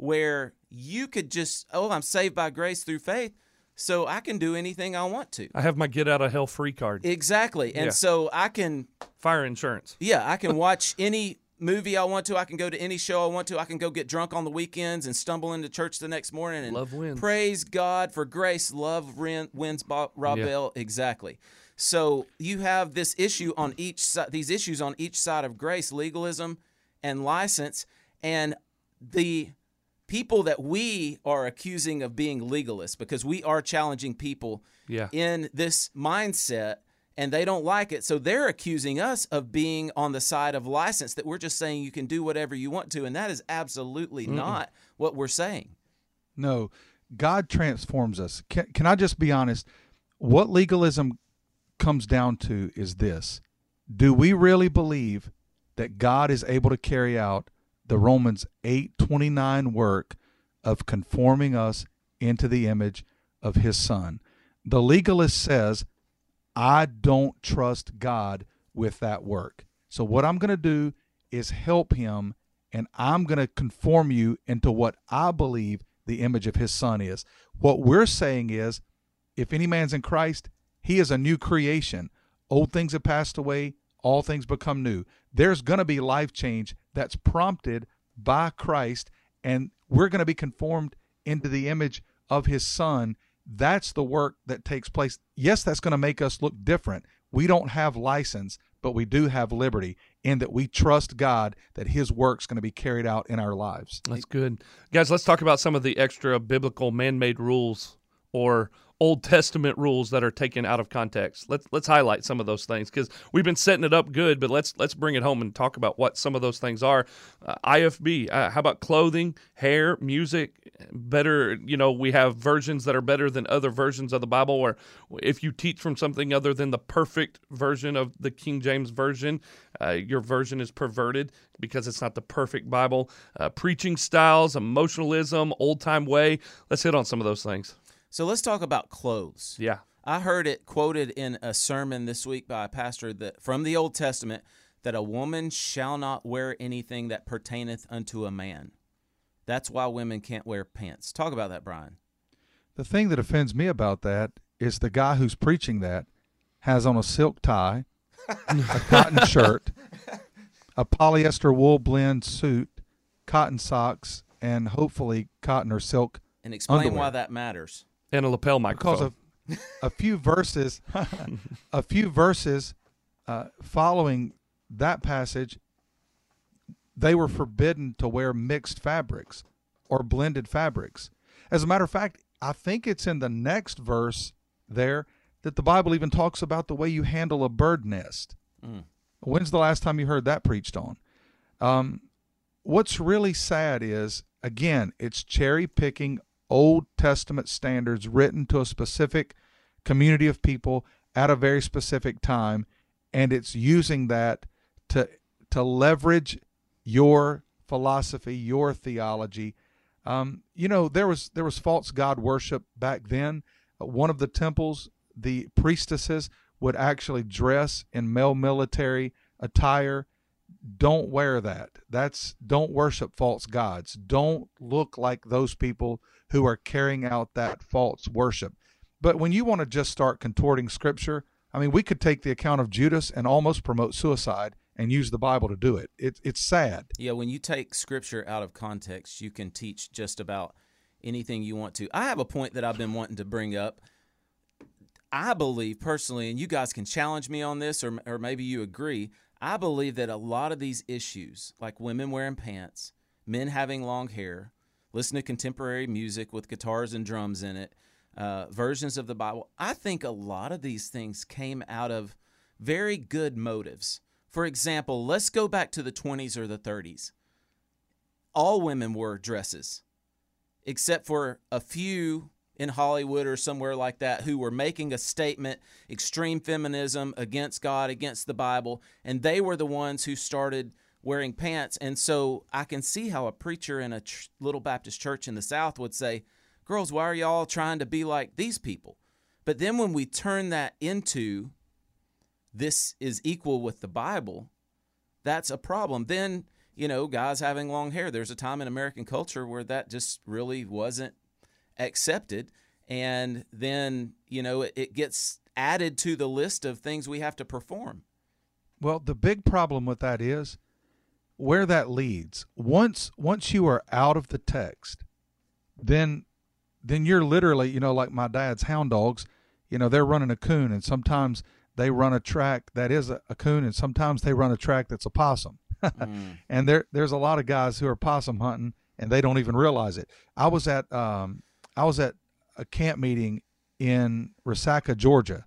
where you could just, oh, I'm saved by grace through faith, so I can do anything I want to. I have my get out of hell free card. Exactly. And Yeah. so I can Fire insurance. yeah, I can watch any movie I want to. I can go to any show I want to. I can go get drunk on the weekends and stumble into church the next morning and Love wins. praise God for grace. Love wins Bob, Rob Yeah. Bell. Exactly. So you have this issue on each side, these issues on each side of grace, legalism and license, and the people that we are accusing of being legalists because we are challenging people Yeah. in this mindset and they don't like it. So they're accusing us of being on the side of license, that we're just saying you can do whatever you want to. And that is absolutely Mm-mm. not what we're saying. No, God transforms us. Can, can I just be honest? What legalism comes down to is this Do we really believe that God is able to carry out the Romans 8:29 work of conforming us into the image of his son? The legalist says, I don't trust God with that work. So what I'm going to do is help him and I'm going to conform you into what I believe the image of his son is. What we're saying is if any man's in Christ, he is a new creation. Old things have passed away, all things become new. There's going to be life change that's prompted by Christ and we're going to be conformed into the image of his son. That's the work that takes place. Yes, that's going to make us look different. We don't have license, but we do have liberty in that we trust God that his work's going to be carried out in our lives. That's good. Guys, let's talk about some of the extra biblical man made rules or Old Testament rules that are taken out of context. Let's let's highlight some of those things because we've been setting it up good, but let's let's bring it home and talk about what some of those things are. Uh, IFB, uh, how about clothing, hair, music? Better, you know, we have versions that are better than other versions of the Bible. Or if you teach from something other than the perfect version of the King James version, uh, your version is perverted because it's not the perfect Bible. Uh, preaching styles, emotionalism, old time way. Let's hit on some of those things. So let's talk about clothes. Yeah. I heard it quoted in a sermon this week by a pastor that from the Old Testament that a woman shall not wear anything that pertaineth unto a man. That's why women can't wear pants. Talk about that, Brian. The thing that offends me about that is the guy who's preaching that has on a silk tie, a cotton shirt, a polyester wool blend suit, cotton socks, and hopefully cotton or silk. And explain underwear. why that matters. And a lapel because microphone. of a few verses, a few verses uh, following that passage, they were forbidden to wear mixed fabrics or blended fabrics. As a matter of fact, I think it's in the next verse there that the Bible even talks about the way you handle a bird nest. Mm. When's the last time you heard that preached on? Um, what's really sad is, again, it's cherry picking Old Testament standards written to a specific community of people at a very specific time, and it's using that to to leverage your philosophy, your theology. Um, you know, there was there was false god worship back then. One of the temples, the priestesses would actually dress in male military attire. Don't wear that. That's don't worship false gods. Don't look like those people who are carrying out that false worship. But when you want to just start contorting scripture, I mean, we could take the account of Judas and almost promote suicide and use the Bible to do it. it it's sad. Yeah, when you take scripture out of context, you can teach just about anything you want to. I have a point that I've been wanting to bring up. I believe personally, and you guys can challenge me on this, or, or maybe you agree. I believe that a lot of these issues, like women wearing pants, men having long hair, listen to contemporary music with guitars and drums in it, uh, versions of the Bible. I think a lot of these things came out of very good motives. For example, let's go back to the 20s or the 30s. All women wore dresses, except for a few in Hollywood or somewhere like that who were making a statement, extreme feminism against God, against the Bible, and they were the ones who started wearing pants. And so I can see how a preacher in a ch- little Baptist church in the South would say, Girls, why are y'all trying to be like these people? But then when we turn that into this is equal with the Bible, that's a problem. Then, you know, guys having long hair, there's a time in American culture where that just really wasn't accepted. And then, you know, it, it gets added to the list of things we have to perform. Well, the big problem with that is where that leads. Once once you are out of the text, then then you're literally, you know, like my dad's hound dogs, you know, they're running a coon and sometimes they run a track that is a, a coon and sometimes they run a track that's a possum. mm. And there there's a lot of guys who are possum hunting and they don't even realize it. I was at um I was at a camp meeting in Resaca, Georgia.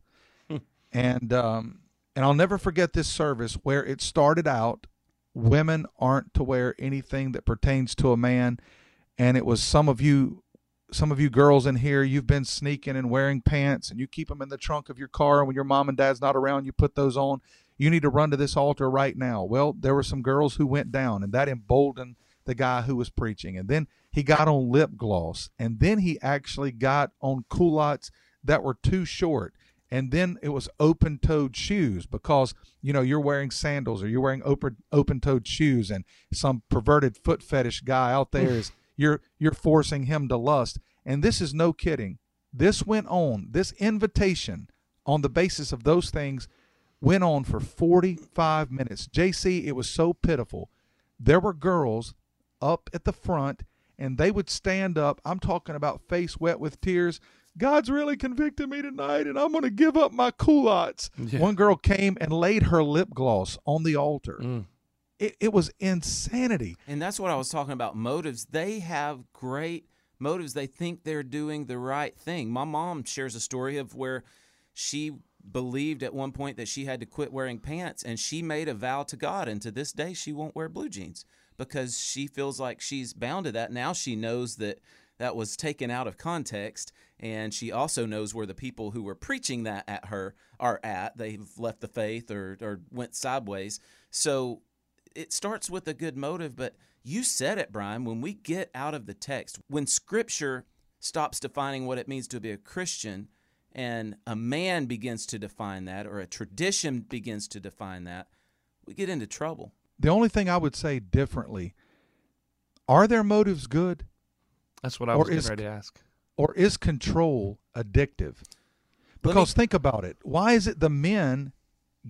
and um and I'll never forget this service where it started out women aren't to wear anything that pertains to a man. And it was some of you some of you girls in here you've been sneaking and wearing pants and you keep them in the trunk of your car. And when your mom and dad's not around you put those on. You need to run to this altar right now. Well there were some girls who went down and that emboldened the guy who was preaching. And then he got on lip gloss. And then he actually got on culottes that were too short and then it was open toed shoes because you know you're wearing sandals or you're wearing open open toed shoes and some perverted foot fetish guy out there is you're you're forcing him to lust. And this is no kidding. This went on this invitation on the basis of those things went on for 45 minutes. Jc it was so pitiful. There were girls up at the front and they would stand up. I'm talking about face wet with tears God's really convicted me tonight, and I'm going to give up my culottes. Yeah. One girl came and laid her lip gloss on the altar. Mm. It, it was insanity. And that's what I was talking about motives. They have great motives. They think they're doing the right thing. My mom shares a story of where she believed at one point that she had to quit wearing pants, and she made a vow to God. And to this day, she won't wear blue jeans because she feels like she's bound to that. Now she knows that that was taken out of context and she also knows where the people who were preaching that at her are at. They've left the faith or, or went sideways. So it starts with a good motive but you said it brian when we get out of the text when scripture stops defining what it means to be a christian and a man begins to define that or a tradition begins to define that we get into trouble. The only thing i would say differently are their motives good that's what I was is, ready to ask. Or is control addictive? Because me, think about it. Why is it the men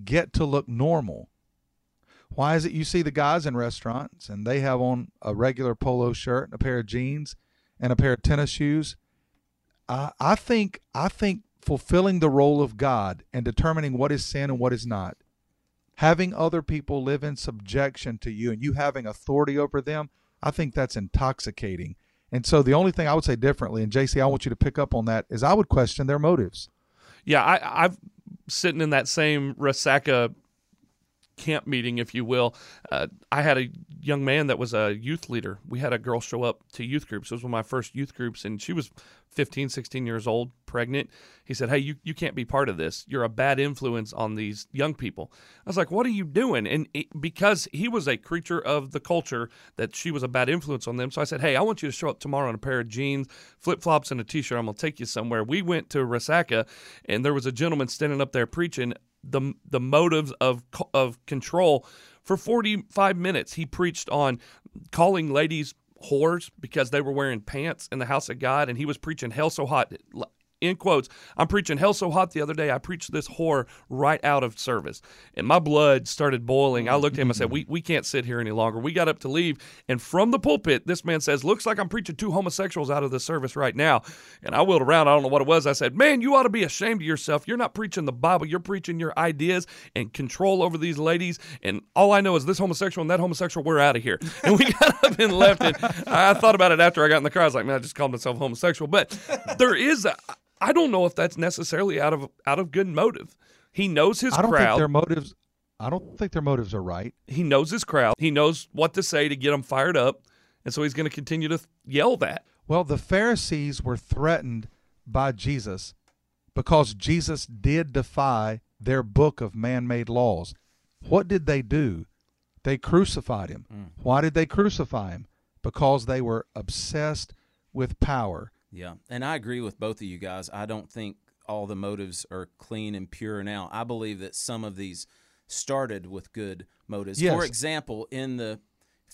get to look normal? Why is it you see the guys in restaurants and they have on a regular polo shirt and a pair of jeans and a pair of tennis shoes? I, I think I think fulfilling the role of God and determining what is sin and what is not, having other people live in subjection to you and you having authority over them, I think that's intoxicating. And so the only thing I would say differently, and JC, I want you to pick up on that, is I would question their motives. Yeah, I, I've sitting in that same Resaca camp meeting, if you will. Uh, I had a young man that was a youth leader. We had a girl show up to youth groups. It was one of my first youth groups, and she was 15, 16 years old, pregnant. He said, Hey, you, you can't be part of this. You're a bad influence on these young people. I was like, What are you doing? And it, because he was a creature of the culture, that she was a bad influence on them. So I said, Hey, I want you to show up tomorrow in a pair of jeans, flip flops, and a t shirt. I'm going to take you somewhere. We went to Resaca, and there was a gentleman standing up there preaching the the motives of of control for 45 minutes. He preached on calling ladies whores because they were wearing pants in the house of God, and he was preaching hell so hot. In quotes, I'm preaching hell so hot the other day, I preached this whore right out of service. And my blood started boiling. I looked at him and said, we, we can't sit here any longer. We got up to leave. And from the pulpit, this man says, Looks like I'm preaching two homosexuals out of the service right now. And I wheeled around. I don't know what it was. I said, Man, you ought to be ashamed of yourself. You're not preaching the Bible. You're preaching your ideas and control over these ladies. And all I know is this homosexual and that homosexual, we're out of here. And we got up and left. And I thought about it after I got in the car. I was like, Man, I just called myself homosexual. But there is, a, I don't know if that's necessarily out of out of good motive. He knows his I don't crowd. think their motives. I don't think their motives are right. He knows his crowd. He knows what to say to get them fired up, and so he's going to continue to yell that. Well, the Pharisees were threatened by Jesus because Jesus did defy their book of man made laws. What did they do? They crucified him. Mm. Why did they crucify him? Because they were obsessed with power. Yeah, and I agree with both of you guys. I don't think all the motives are clean and pure now. I believe that some of these started with good motives. Yes. For example, in the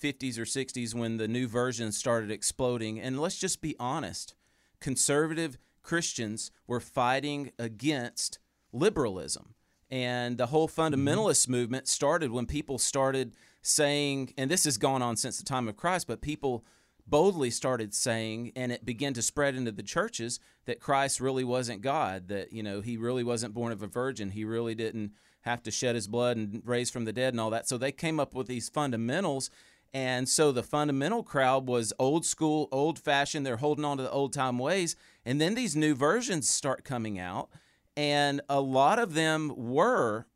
50s or 60s when the new versions started exploding, and let's just be honest, conservative Christians were fighting against liberalism. And the whole mm-hmm. fundamentalist movement started when people started saying, and this has gone on since the time of Christ, but people boldly started saying, and it began to spread into the churches that Christ really wasn't God, that, you know, he really wasn't born of a virgin. He really didn't have to shed his blood and raise from the dead and all that. So they came up with these fundamentals. And so the fundamental crowd was old school, old fashioned. They're holding on to the old time ways. And then these new versions start coming out. And a lot of them were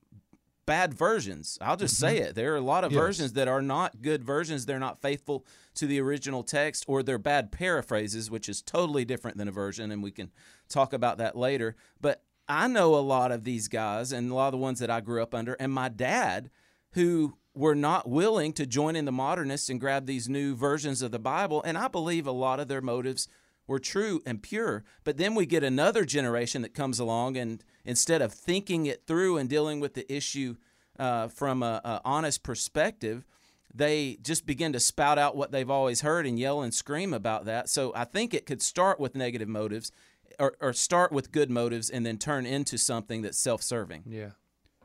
bad versions. I'll just say mm-hmm. it. There are a lot of Yes. versions that are not good versions. They're not faithful to the original text, or they're bad paraphrases, which is totally different than a version. And we can talk about that later. But I know a lot of these guys and a lot of the ones that I grew up under, and my dad, who were not willing to join in the modernists and grab these new versions of the Bible. And I believe a lot of their motives were true and pure. But then we get another generation that comes along, and instead of thinking it through and dealing with the issue uh, from a, a honest perspective, they just begin to spout out what they've always heard and yell and scream about that. So I think it could start with negative motives, or, or start with good motives, and then turn into something that's self-serving. Yeah.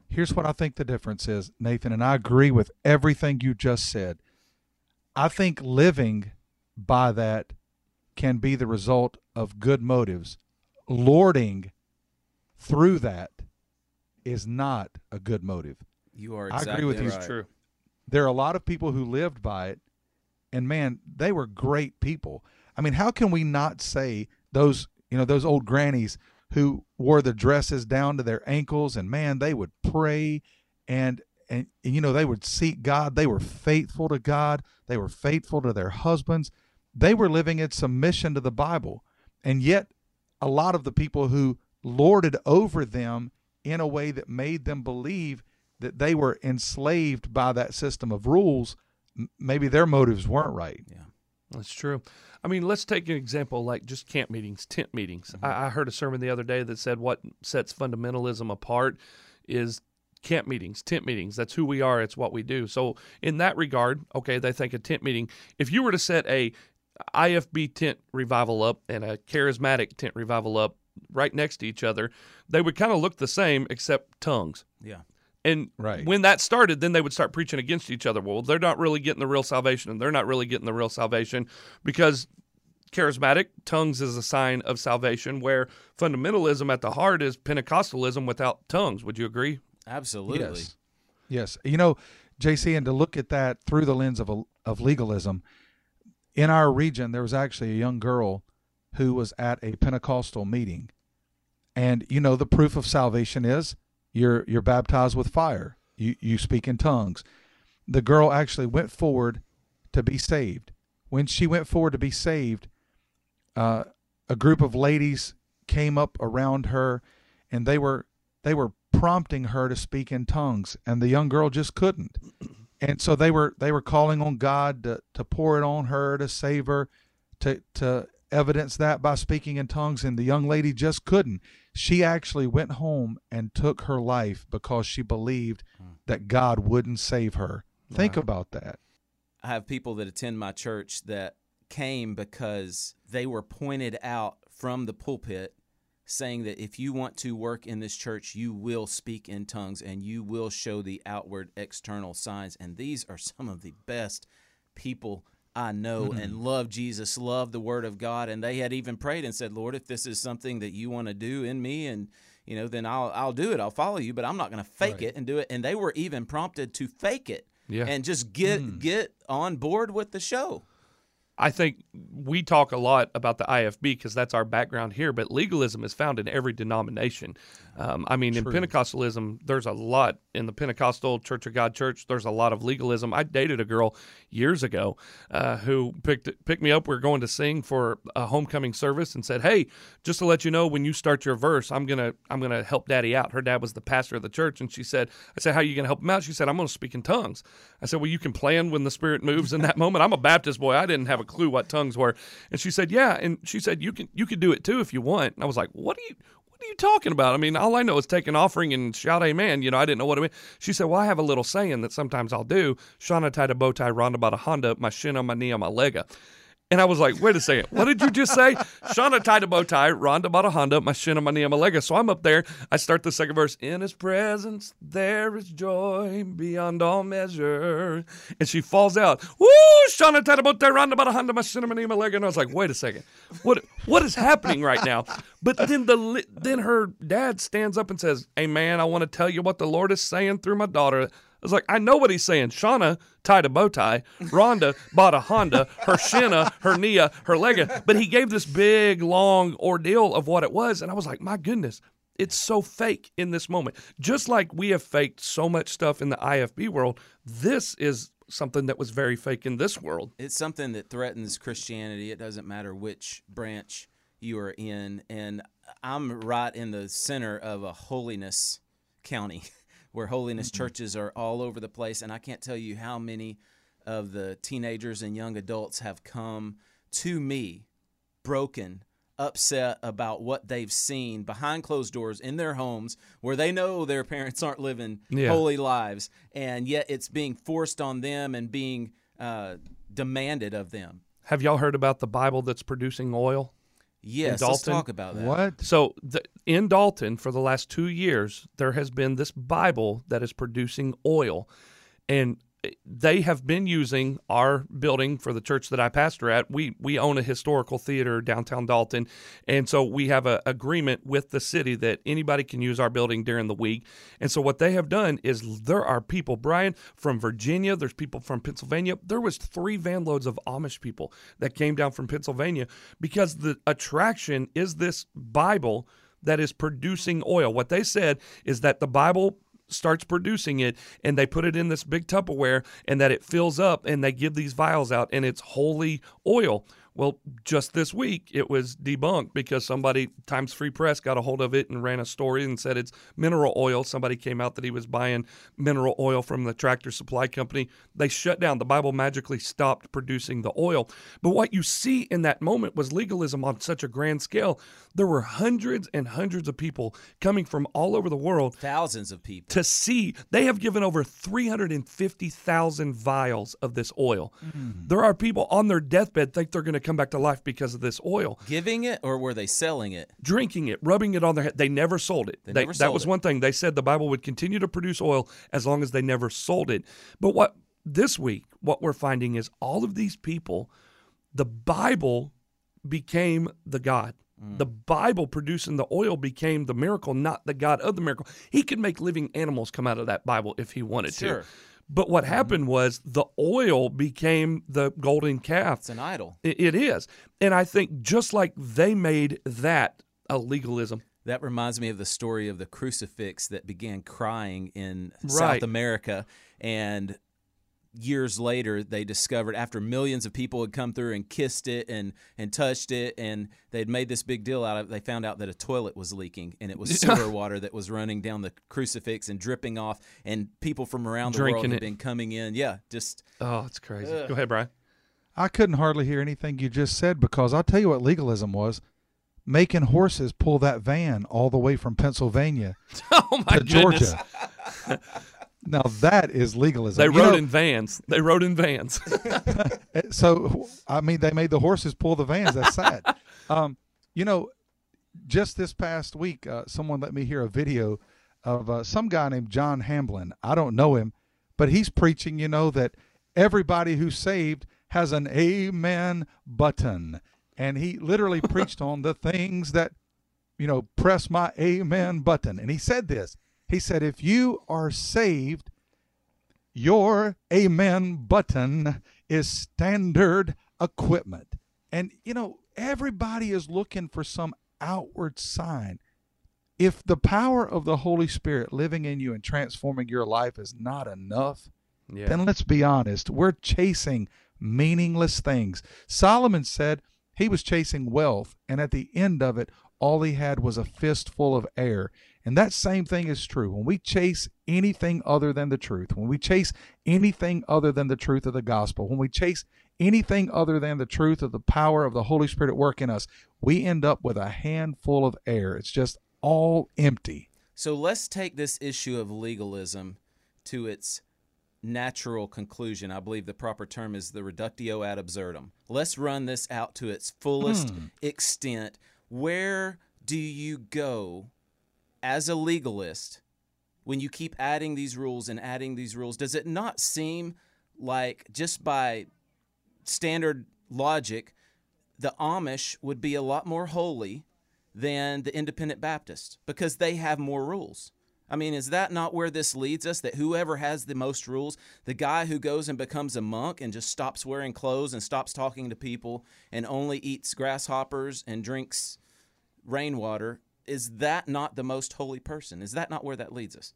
Here's what I think the difference is, Nathan, and I agree with everything you just said. I think living by that can be the result of good motives. Lording through that is not a good motive. You are I agree with you. right. True. There are a lot of people who lived by it, and man, they were great people. I mean, how can we not say those, you know, those old grannies who wore the dresses down to their ankles, and man, they would pray, and and, and you know they would seek God. They were faithful to God. They were faithful to their husbands. They were living in submission to the Bible, and yet a lot of the people who lorded over them in a way that made them believe that they were enslaved by that system of rules, maybe their motives weren't right. Yeah. That's true. I mean, let's take an example like just camp meetings, tent meetings. Mm-hmm. I, I heard a sermon the other day that said what sets fundamentalism apart is camp meetings, tent meetings. That's who we are. It's what we do. So in that regard, okay, they think a tent meeting. If you were to set a IFB tent revival up and a charismatic tent revival up right next to each other, they would kind of look the same except tongues. Yeah. And Right. when that started, then they would start preaching against each other. Well, they're not really getting the real salvation, and they're not really getting the real salvation because charismatic tongues is a sign of salvation, where fundamentalism at the heart is Pentecostalism without tongues. Would you agree? Absolutely. Yes. Yes. You know, JC, and to look at that through the lens of, of legalism, in our region, there was actually a young girl who was at a Pentecostal meeting. And, you know, the proof of salvation is you're, you're baptized with fire, you, you speak in tongues. The girl actually went forward to be saved. When she went forward to be saved, uh, a group of ladies came up around her and they were they were prompting her to speak in tongues and the young girl just couldn't and so they were they were calling on god to, to pour it on her to save her to to evidence that by speaking in tongues. And the young lady just couldn't. She actually went home and took her life because she believed hmm. that god wouldn't save her. Think about that. I have people that attend my church that came because they were pointed out from the pulpit saying that if you want to work in this church, you will speak in tongues and you will show the outward external signs. And these are some of the best people I know Mhm. and love Jesus, love the Word of God, and they had even prayed and said, "Lord, if this is something that you want to do in me, and you know, then I'll I'll do it. I'll follow you, but I'm not going to fake Right. it and do it." And they were even prompted to fake it, Yeah. and just get get on board with the show. I think we talk a lot about the IFB because that's our background here, but legalism is found in every denomination. Um, I mean, True. in Pentecostalism, there's a lot in the Pentecostal Church of God Church. There's a lot of legalism. I dated a girl years ago uh, who picked picked me up. We are going to sing for a homecoming service and said, "Hey, just to let you know, when you start your verse, I'm gonna I'm gonna help Daddy out." Her dad was the pastor of the church, and she said, "I said, how are you gonna help him out?" She said, "I'm gonna speak in tongues." I said, "Well, you can plan when the Spirit moves in that moment." I'm a Baptist boy. I didn't have a clue what tongues were, and she said, "Yeah," and she said, "You can you can do it too if you want." And I was like, "What are you?" What are you talking about? I mean, all I know is take an offering and shout amen. You know, I didn't know what it meant. She said, Well, I have a little saying that sometimes I'll do. Shauna tied a bow tie, Rhonda about a Honda, my shin on my knee on my lega. And I was like, wait a second, what did you just say? Shauna tied a bow tie, Rhonda bought a Honda, my shin on my knee on my leg. So I'm up there. I start the second verse. In his presence, there is joy beyond all measure. And she falls out. Woo! Shauna tied a bow tie, Rhonda bought a Honda, my shin on my knee on my leg. And I was like, wait a second, what what is happening right now? But then the then her dad stands up and says, Hey man, I want to tell you what the Lord is saying through my daughter. I was like, I know what he's saying. Shauna tied a bow tie. Rhonda bought a Honda, her shinna, her nia, her lega. But he gave this big, long ordeal of what it was. And I was like, my goodness, it's so fake in this moment. Just like we have faked so much stuff in the IFB world, this is something that was very fake in this world. It's something that threatens Christianity. It doesn't matter which branch you are in. And I'm right in the center of a holiness county where holiness churches are all over the place. And I can't tell you how many of the teenagers and young adults have come to me broken, upset about what they've seen behind closed doors in their homes where they know their parents aren't living Yeah. holy lives. And yet it's being forced on them and being uh, demanded of them. Have y'all heard about the Bible that's producing oil? Yes, in let's Dalton? talk about that. What? So the, in Dalton, for the last two years, there has been this Bible that is producing oil, and they have been using our building for the church that I pastor at. We we own a historical theater downtown Dalton, and so we have a agreement with the city that anybody can use our building during the week. And so what they have done is there are people, Brian, from Virginia. There's people from Pennsylvania. There was three van loads of Amish people that came down from Pennsylvania because the attraction is this Bible that is producing oil. What they said is that the Bible starts producing it and they put it in this big Tupperware and that it fills up and they give these vials out and it's holy oil. Well, just this week it was debunked because somebody, Times Free Press, got a hold of it and ran a story and said it's mineral oil. Somebody came out that he was buying mineral oil from the tractor supply company. They shut down. The Bible magically stopped producing the oil. But what you see in that moment was legalism on such a grand scale. There were hundreds and hundreds of people coming from all over the world Thousands of people. to see. They have given over 350,000 vials of this oil. Hmm. There are people on their deathbed think they're going to come back to life because of this oil. Giving it or were they selling it? Drinking it, rubbing it on their head. They never sold it. They They- never that was it. one thing. They said the Bible would continue to produce oil as long as they never sold it. But what this week, what we're finding is all of these people, the Bible became the God. Mm. The Bible producing the oil became the miracle, not the God of the miracle. He could make living animals come out of that Bible if he wanted Sure. to. But what mm-hmm. happened was the oil became the golden calf. It's an idol. I- It is. And I think just like they made that a legalism. That reminds me of the story of the crucifix that began crying in Right. South America. And years later, they discovered after millions of people had come through and kissed it and, and touched it, and they'd made this big deal out of it, they found out that a toilet was leaking and it was sewer water that was running down the crucifix and dripping off. And people from around the world Drinking had it. been coming in. Yeah, just Oh, it's crazy. Ugh. Go ahead, Brian. I couldn't hardly hear anything you just said because I'll tell you what legalism was making horses pull that van all the way from Pennsylvania Oh, my to goodness. Georgia. now that is legalism. They You rode know, in vans. They rode in vans. so I mean, they made the horses pull the vans. That's sad. um, you know, just this past week, uh, someone let me hear a video of uh, some guy named John Hamblin. I don't know him, but he's preaching, you know, that everybody who's saved has an amen button. And he literally preached on the things that, you know, press my amen button. And he said this He said, if you are saved, your amen button is standard equipment. And, you know, everybody is looking for some outward sign. If the power of the Holy Spirit living in you and transforming your life is not enough, Yeah. then let's be honest. We're chasing meaningless things. Solomon said he was chasing wealth, and at the end of it, all he had was a fistful of air. And that same thing is true. When we chase anything other than the truth, when we chase anything other than the truth of the gospel, when we chase anything other than the truth of the power of the Holy Spirit at work in us, we end up with a handful of air. It's just all empty. So let's take this issue of legalism to its natural conclusion. I believe the proper term is the reductio ad absurdum. Let's run this out to its fullest Hmm. extent. Where do you go as a legalist when you keep adding these rules and adding these rules? Does it not seem like just by standard logic, the Amish would be a lot more holy than the Independent Baptist because they have more rules. I mean, is that not where this leads us? That whoever has the most rules, the guy who goes and becomes a monk and just stops wearing clothes and stops talking to people and only eats grasshoppers and drinks rainwater, is that not the most holy person? Is that not where that leads us?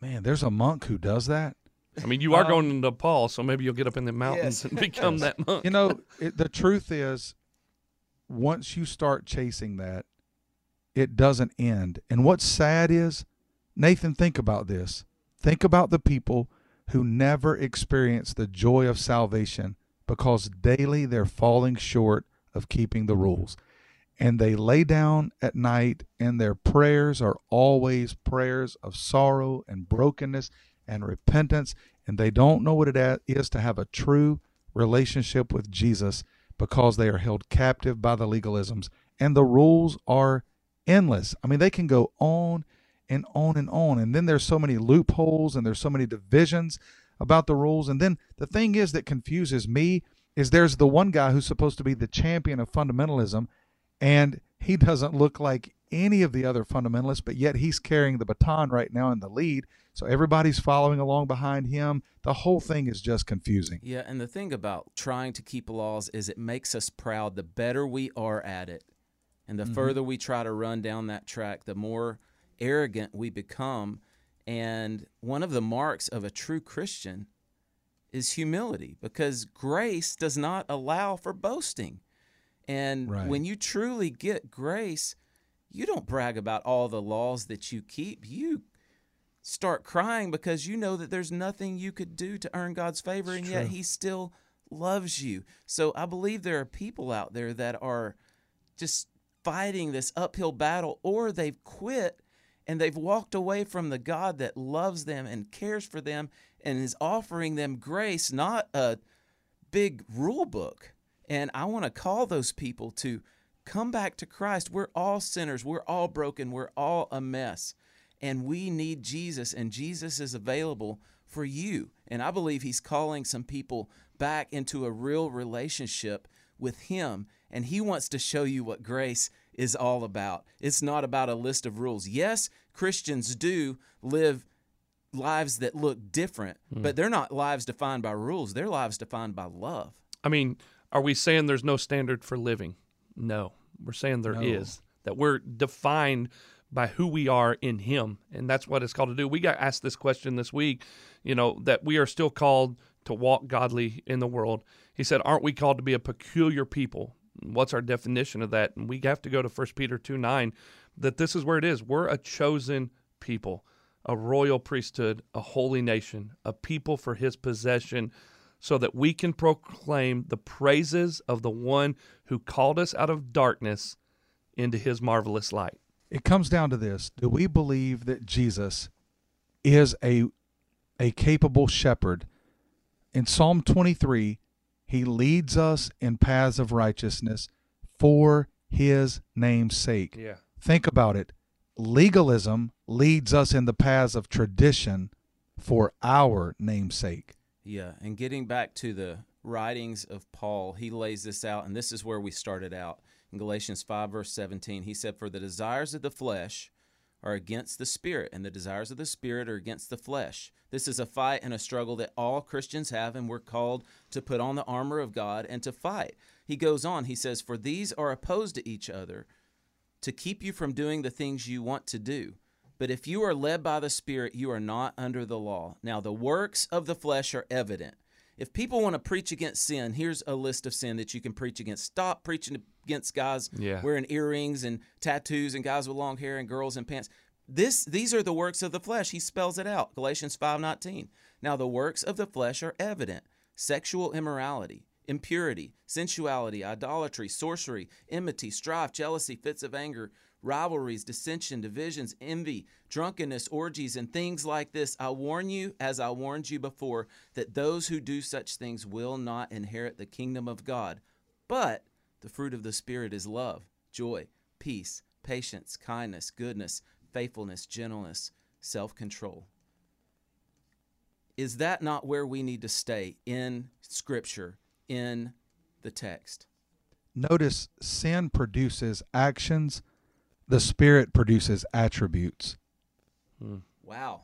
Man, there's a monk who does that. I mean, you are Um, going to Nepal, so maybe you'll get up in the mountains Yes. and become Yes. that monk. You know, it, the truth is, once you start chasing that, it doesn't end. And what's sad is, Nathan, think about this. Think about the people who never experience the joy of salvation because daily they're falling short of keeping the rules. And they lay down at night, and their prayers are always prayers of sorrow and brokenness and repentance. And they don't know what it is to have a true relationship with Jesus because they are held captive by the legalisms. And the rules are endless. I mean, they can go on and on and on. And then there's so many loopholes and there's so many divisions about the rules. And then the thing is that confuses me is there's the one guy who's supposed to be the champion of fundamentalism, and he doesn't look like any of the other fundamentalists, but yet he's carrying the baton right now in the lead. So everybody's following along behind him. The whole thing is just confusing. Yeah, and the thing about trying to keep laws is it makes us proud. The better we are at it, and the Mhm. further we try to run down that track, the more arrogant we become. And one of the marks of a true Christian is humility because grace does not allow for boasting. And Right. when you truly get grace, you don't brag about all the laws that you keep. You start crying because you know that there's nothing you could do to earn God's favor, and yet. He still loves you. So I believe there are people out there that are just fighting this uphill battle, or they've quit and they've walked away from the God that loves them and cares for them and is offering them grace, not a big rule book. And I want to call those people to come back to Christ. We're all sinners, we're all broken, we're all a mess. And we need Jesus, and Jesus is available for you. And I believe He's calling some people back into a real relationship with Him. And He wants to show you what grace is all about. It's not about a list of rules. Yes, Christians do live lives that look different, hmm. but they're not lives defined by rules, they're lives defined by love. I mean, are we saying there's no standard for living? No. We're saying there is. No. That we're defined by who we are in Him. And that's what it's called to do. We got asked this question this week, you know, that we are still called to walk godly in the world. He said, Aren't we called to be a peculiar people? What's our definition of that? And we have to go to 1 Peter 2 9, that this is where it is. We're a chosen people, a royal priesthood, a holy nation, a people for his possession, so that we can proclaim the praises of the one who called us out of darkness into his marvelous light. It comes down to this. Do we believe that Jesus is a a capable shepherd? In Psalm 23, he leads us in paths of righteousness for his name's sake. Yeah. Think about it. Legalism leads us in the paths of tradition for our namesake. Yeah, and getting back to the writings of Paul, he lays this out, and this is where we started out. In Galatians 5, verse 17, he said, For the desires of the flesh are against the spirit, and the desires of the spirit are against the flesh. This is a fight and a struggle that all Christians have, and we're called to put on the armor of God and to fight. He goes on, he says, For these are opposed to each other to keep you from doing the things you want to do. But if you are led by the Spirit, you are not under the law. Now, the works of the flesh are evident. If people want to preach against sin, here's a list of sin that you can preach against. Stop preaching against guys Yeah. wearing earrings and tattoos and guys with long hair and girls in pants. This these are the works of the flesh. He spells it out. Galatians 5:19. Now the works of the flesh are evident: sexual immorality, impurity, sensuality, idolatry, sorcery, enmity, strife, jealousy, fits of anger, rivalries, dissension, divisions, envy, drunkenness, orgies, and things like this. I warn you, as I warned you before, that those who do such things will not inherit the kingdom of God. But the fruit of the Spirit is love, joy, peace, patience, kindness, goodness, faithfulness, gentleness, self control. Is that not where we need to stay in Scripture, in the text? Notice sin produces actions, the Spirit produces attributes. Wow.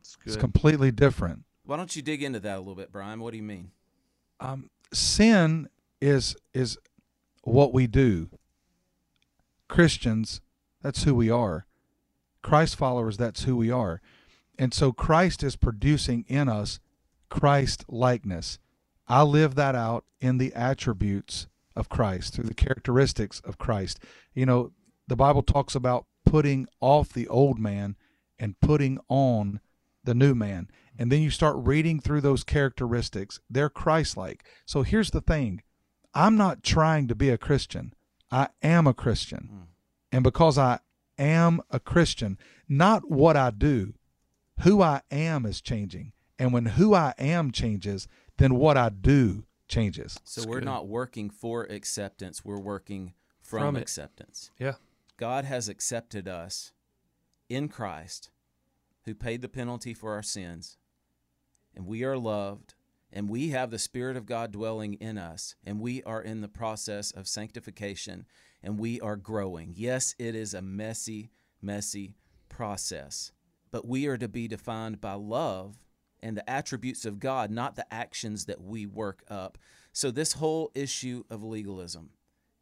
It's It's completely different. Why don't you dig into that a little bit, Brian? What do you mean? Um, sin is is what we do. Christians, that's who we are. Christ followers, that's who we are. And so Christ is producing in us Christ likeness. I live that out in the attributes of Christ, through the characteristics of Christ. You know, the Bible talks about putting off the old man and putting on the new man. And then you start reading through those characteristics. They're Christ like. So here's the thing I'm not trying to be a Christian, I am a Christian. Hmm. And because I am a Christian, not what I do, who I am is changing. And when who I am changes, then what I do changes. So we're not working for acceptance, we're working from, From it. acceptance. Yeah. God has accepted us in Christ, who paid the penalty for our sins, and we are loved, and we have the Spirit of God dwelling in us, and we are in the process of sanctification, and we are growing. Yes, it is a messy, messy process, but we are to be defined by love and the attributes of God, not the actions that we work up. So, this whole issue of legalism,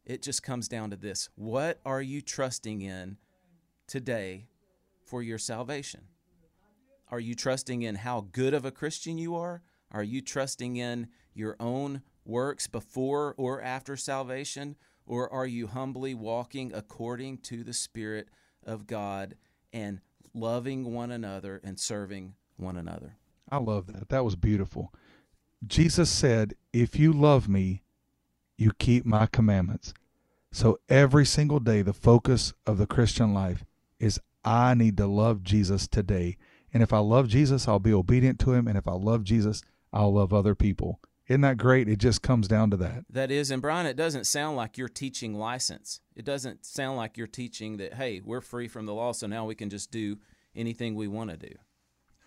it just comes down to this what are you trusting in today for your salvation? Are you trusting in how good of a Christian you are? Are you trusting in your own works before or after salvation? Or are you humbly walking according to the Spirit of God and loving one another and serving one another? I love that. That was beautiful. Jesus said, If you love me, you keep my commandments. So every single day, the focus of the Christian life is I need to love Jesus today. And if I love Jesus, I'll be obedient to him. And if I love Jesus, I'll love other people. Isn't that great? It just comes down to that. That is, and Brian, it doesn't sound like you're teaching license. It doesn't sound like you're teaching that, hey, we're free from the law, so now we can just do anything we want to do.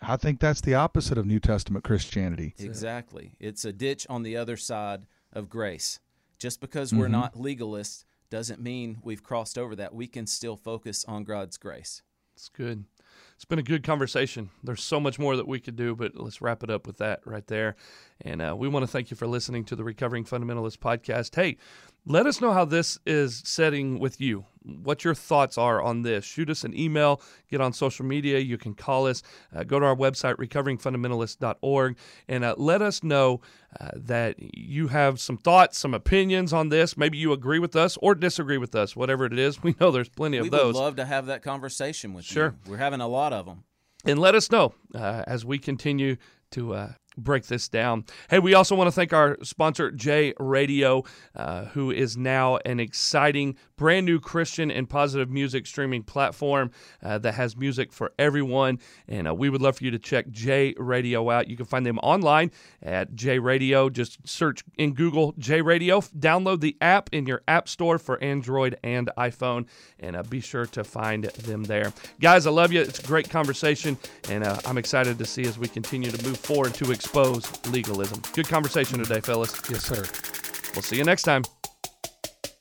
I think that's the opposite of New Testament Christianity. Exactly. It's a ditch on the other side of grace. Just because we're Mhm. not legalists doesn't mean we've crossed over that. We can still focus on God's grace. It's good. It's been a good conversation. There's so much more that we could do, but let's wrap it up with that right there. And uh, we want to thank you for listening to the Recovering Fundamentalist podcast. Hey, let us know how this is setting with you. What your thoughts are on this. Shoot us an email, get on social media. You can call us, uh, go to our website, recoveringfundamentalist.org, and uh, let us know uh, that you have some thoughts, some opinions on this. Maybe you agree with us or disagree with us, whatever it is. We know there's plenty of we those. would love to have that conversation with Sure. you. We're having a lot of them. and let us know uh, as we continue to uh, break this down. Hey, we also want to thank our sponsor, J Radio, uh, who is now an exciting, brand new Christian and positive music streaming platform uh, that has music for everyone. And uh, we would love for you to check J Radio out. You can find them online at J Radio. Just search in Google J Radio. Download the app in your App Store for Android and iPhone, and uh, be sure to find them there. Guys, I love you. It's a great conversation, and uh, I'm excited to see as we continue to move forward to expose legalism. Good conversation today, fellas. Yes, sir. We'll see you next time.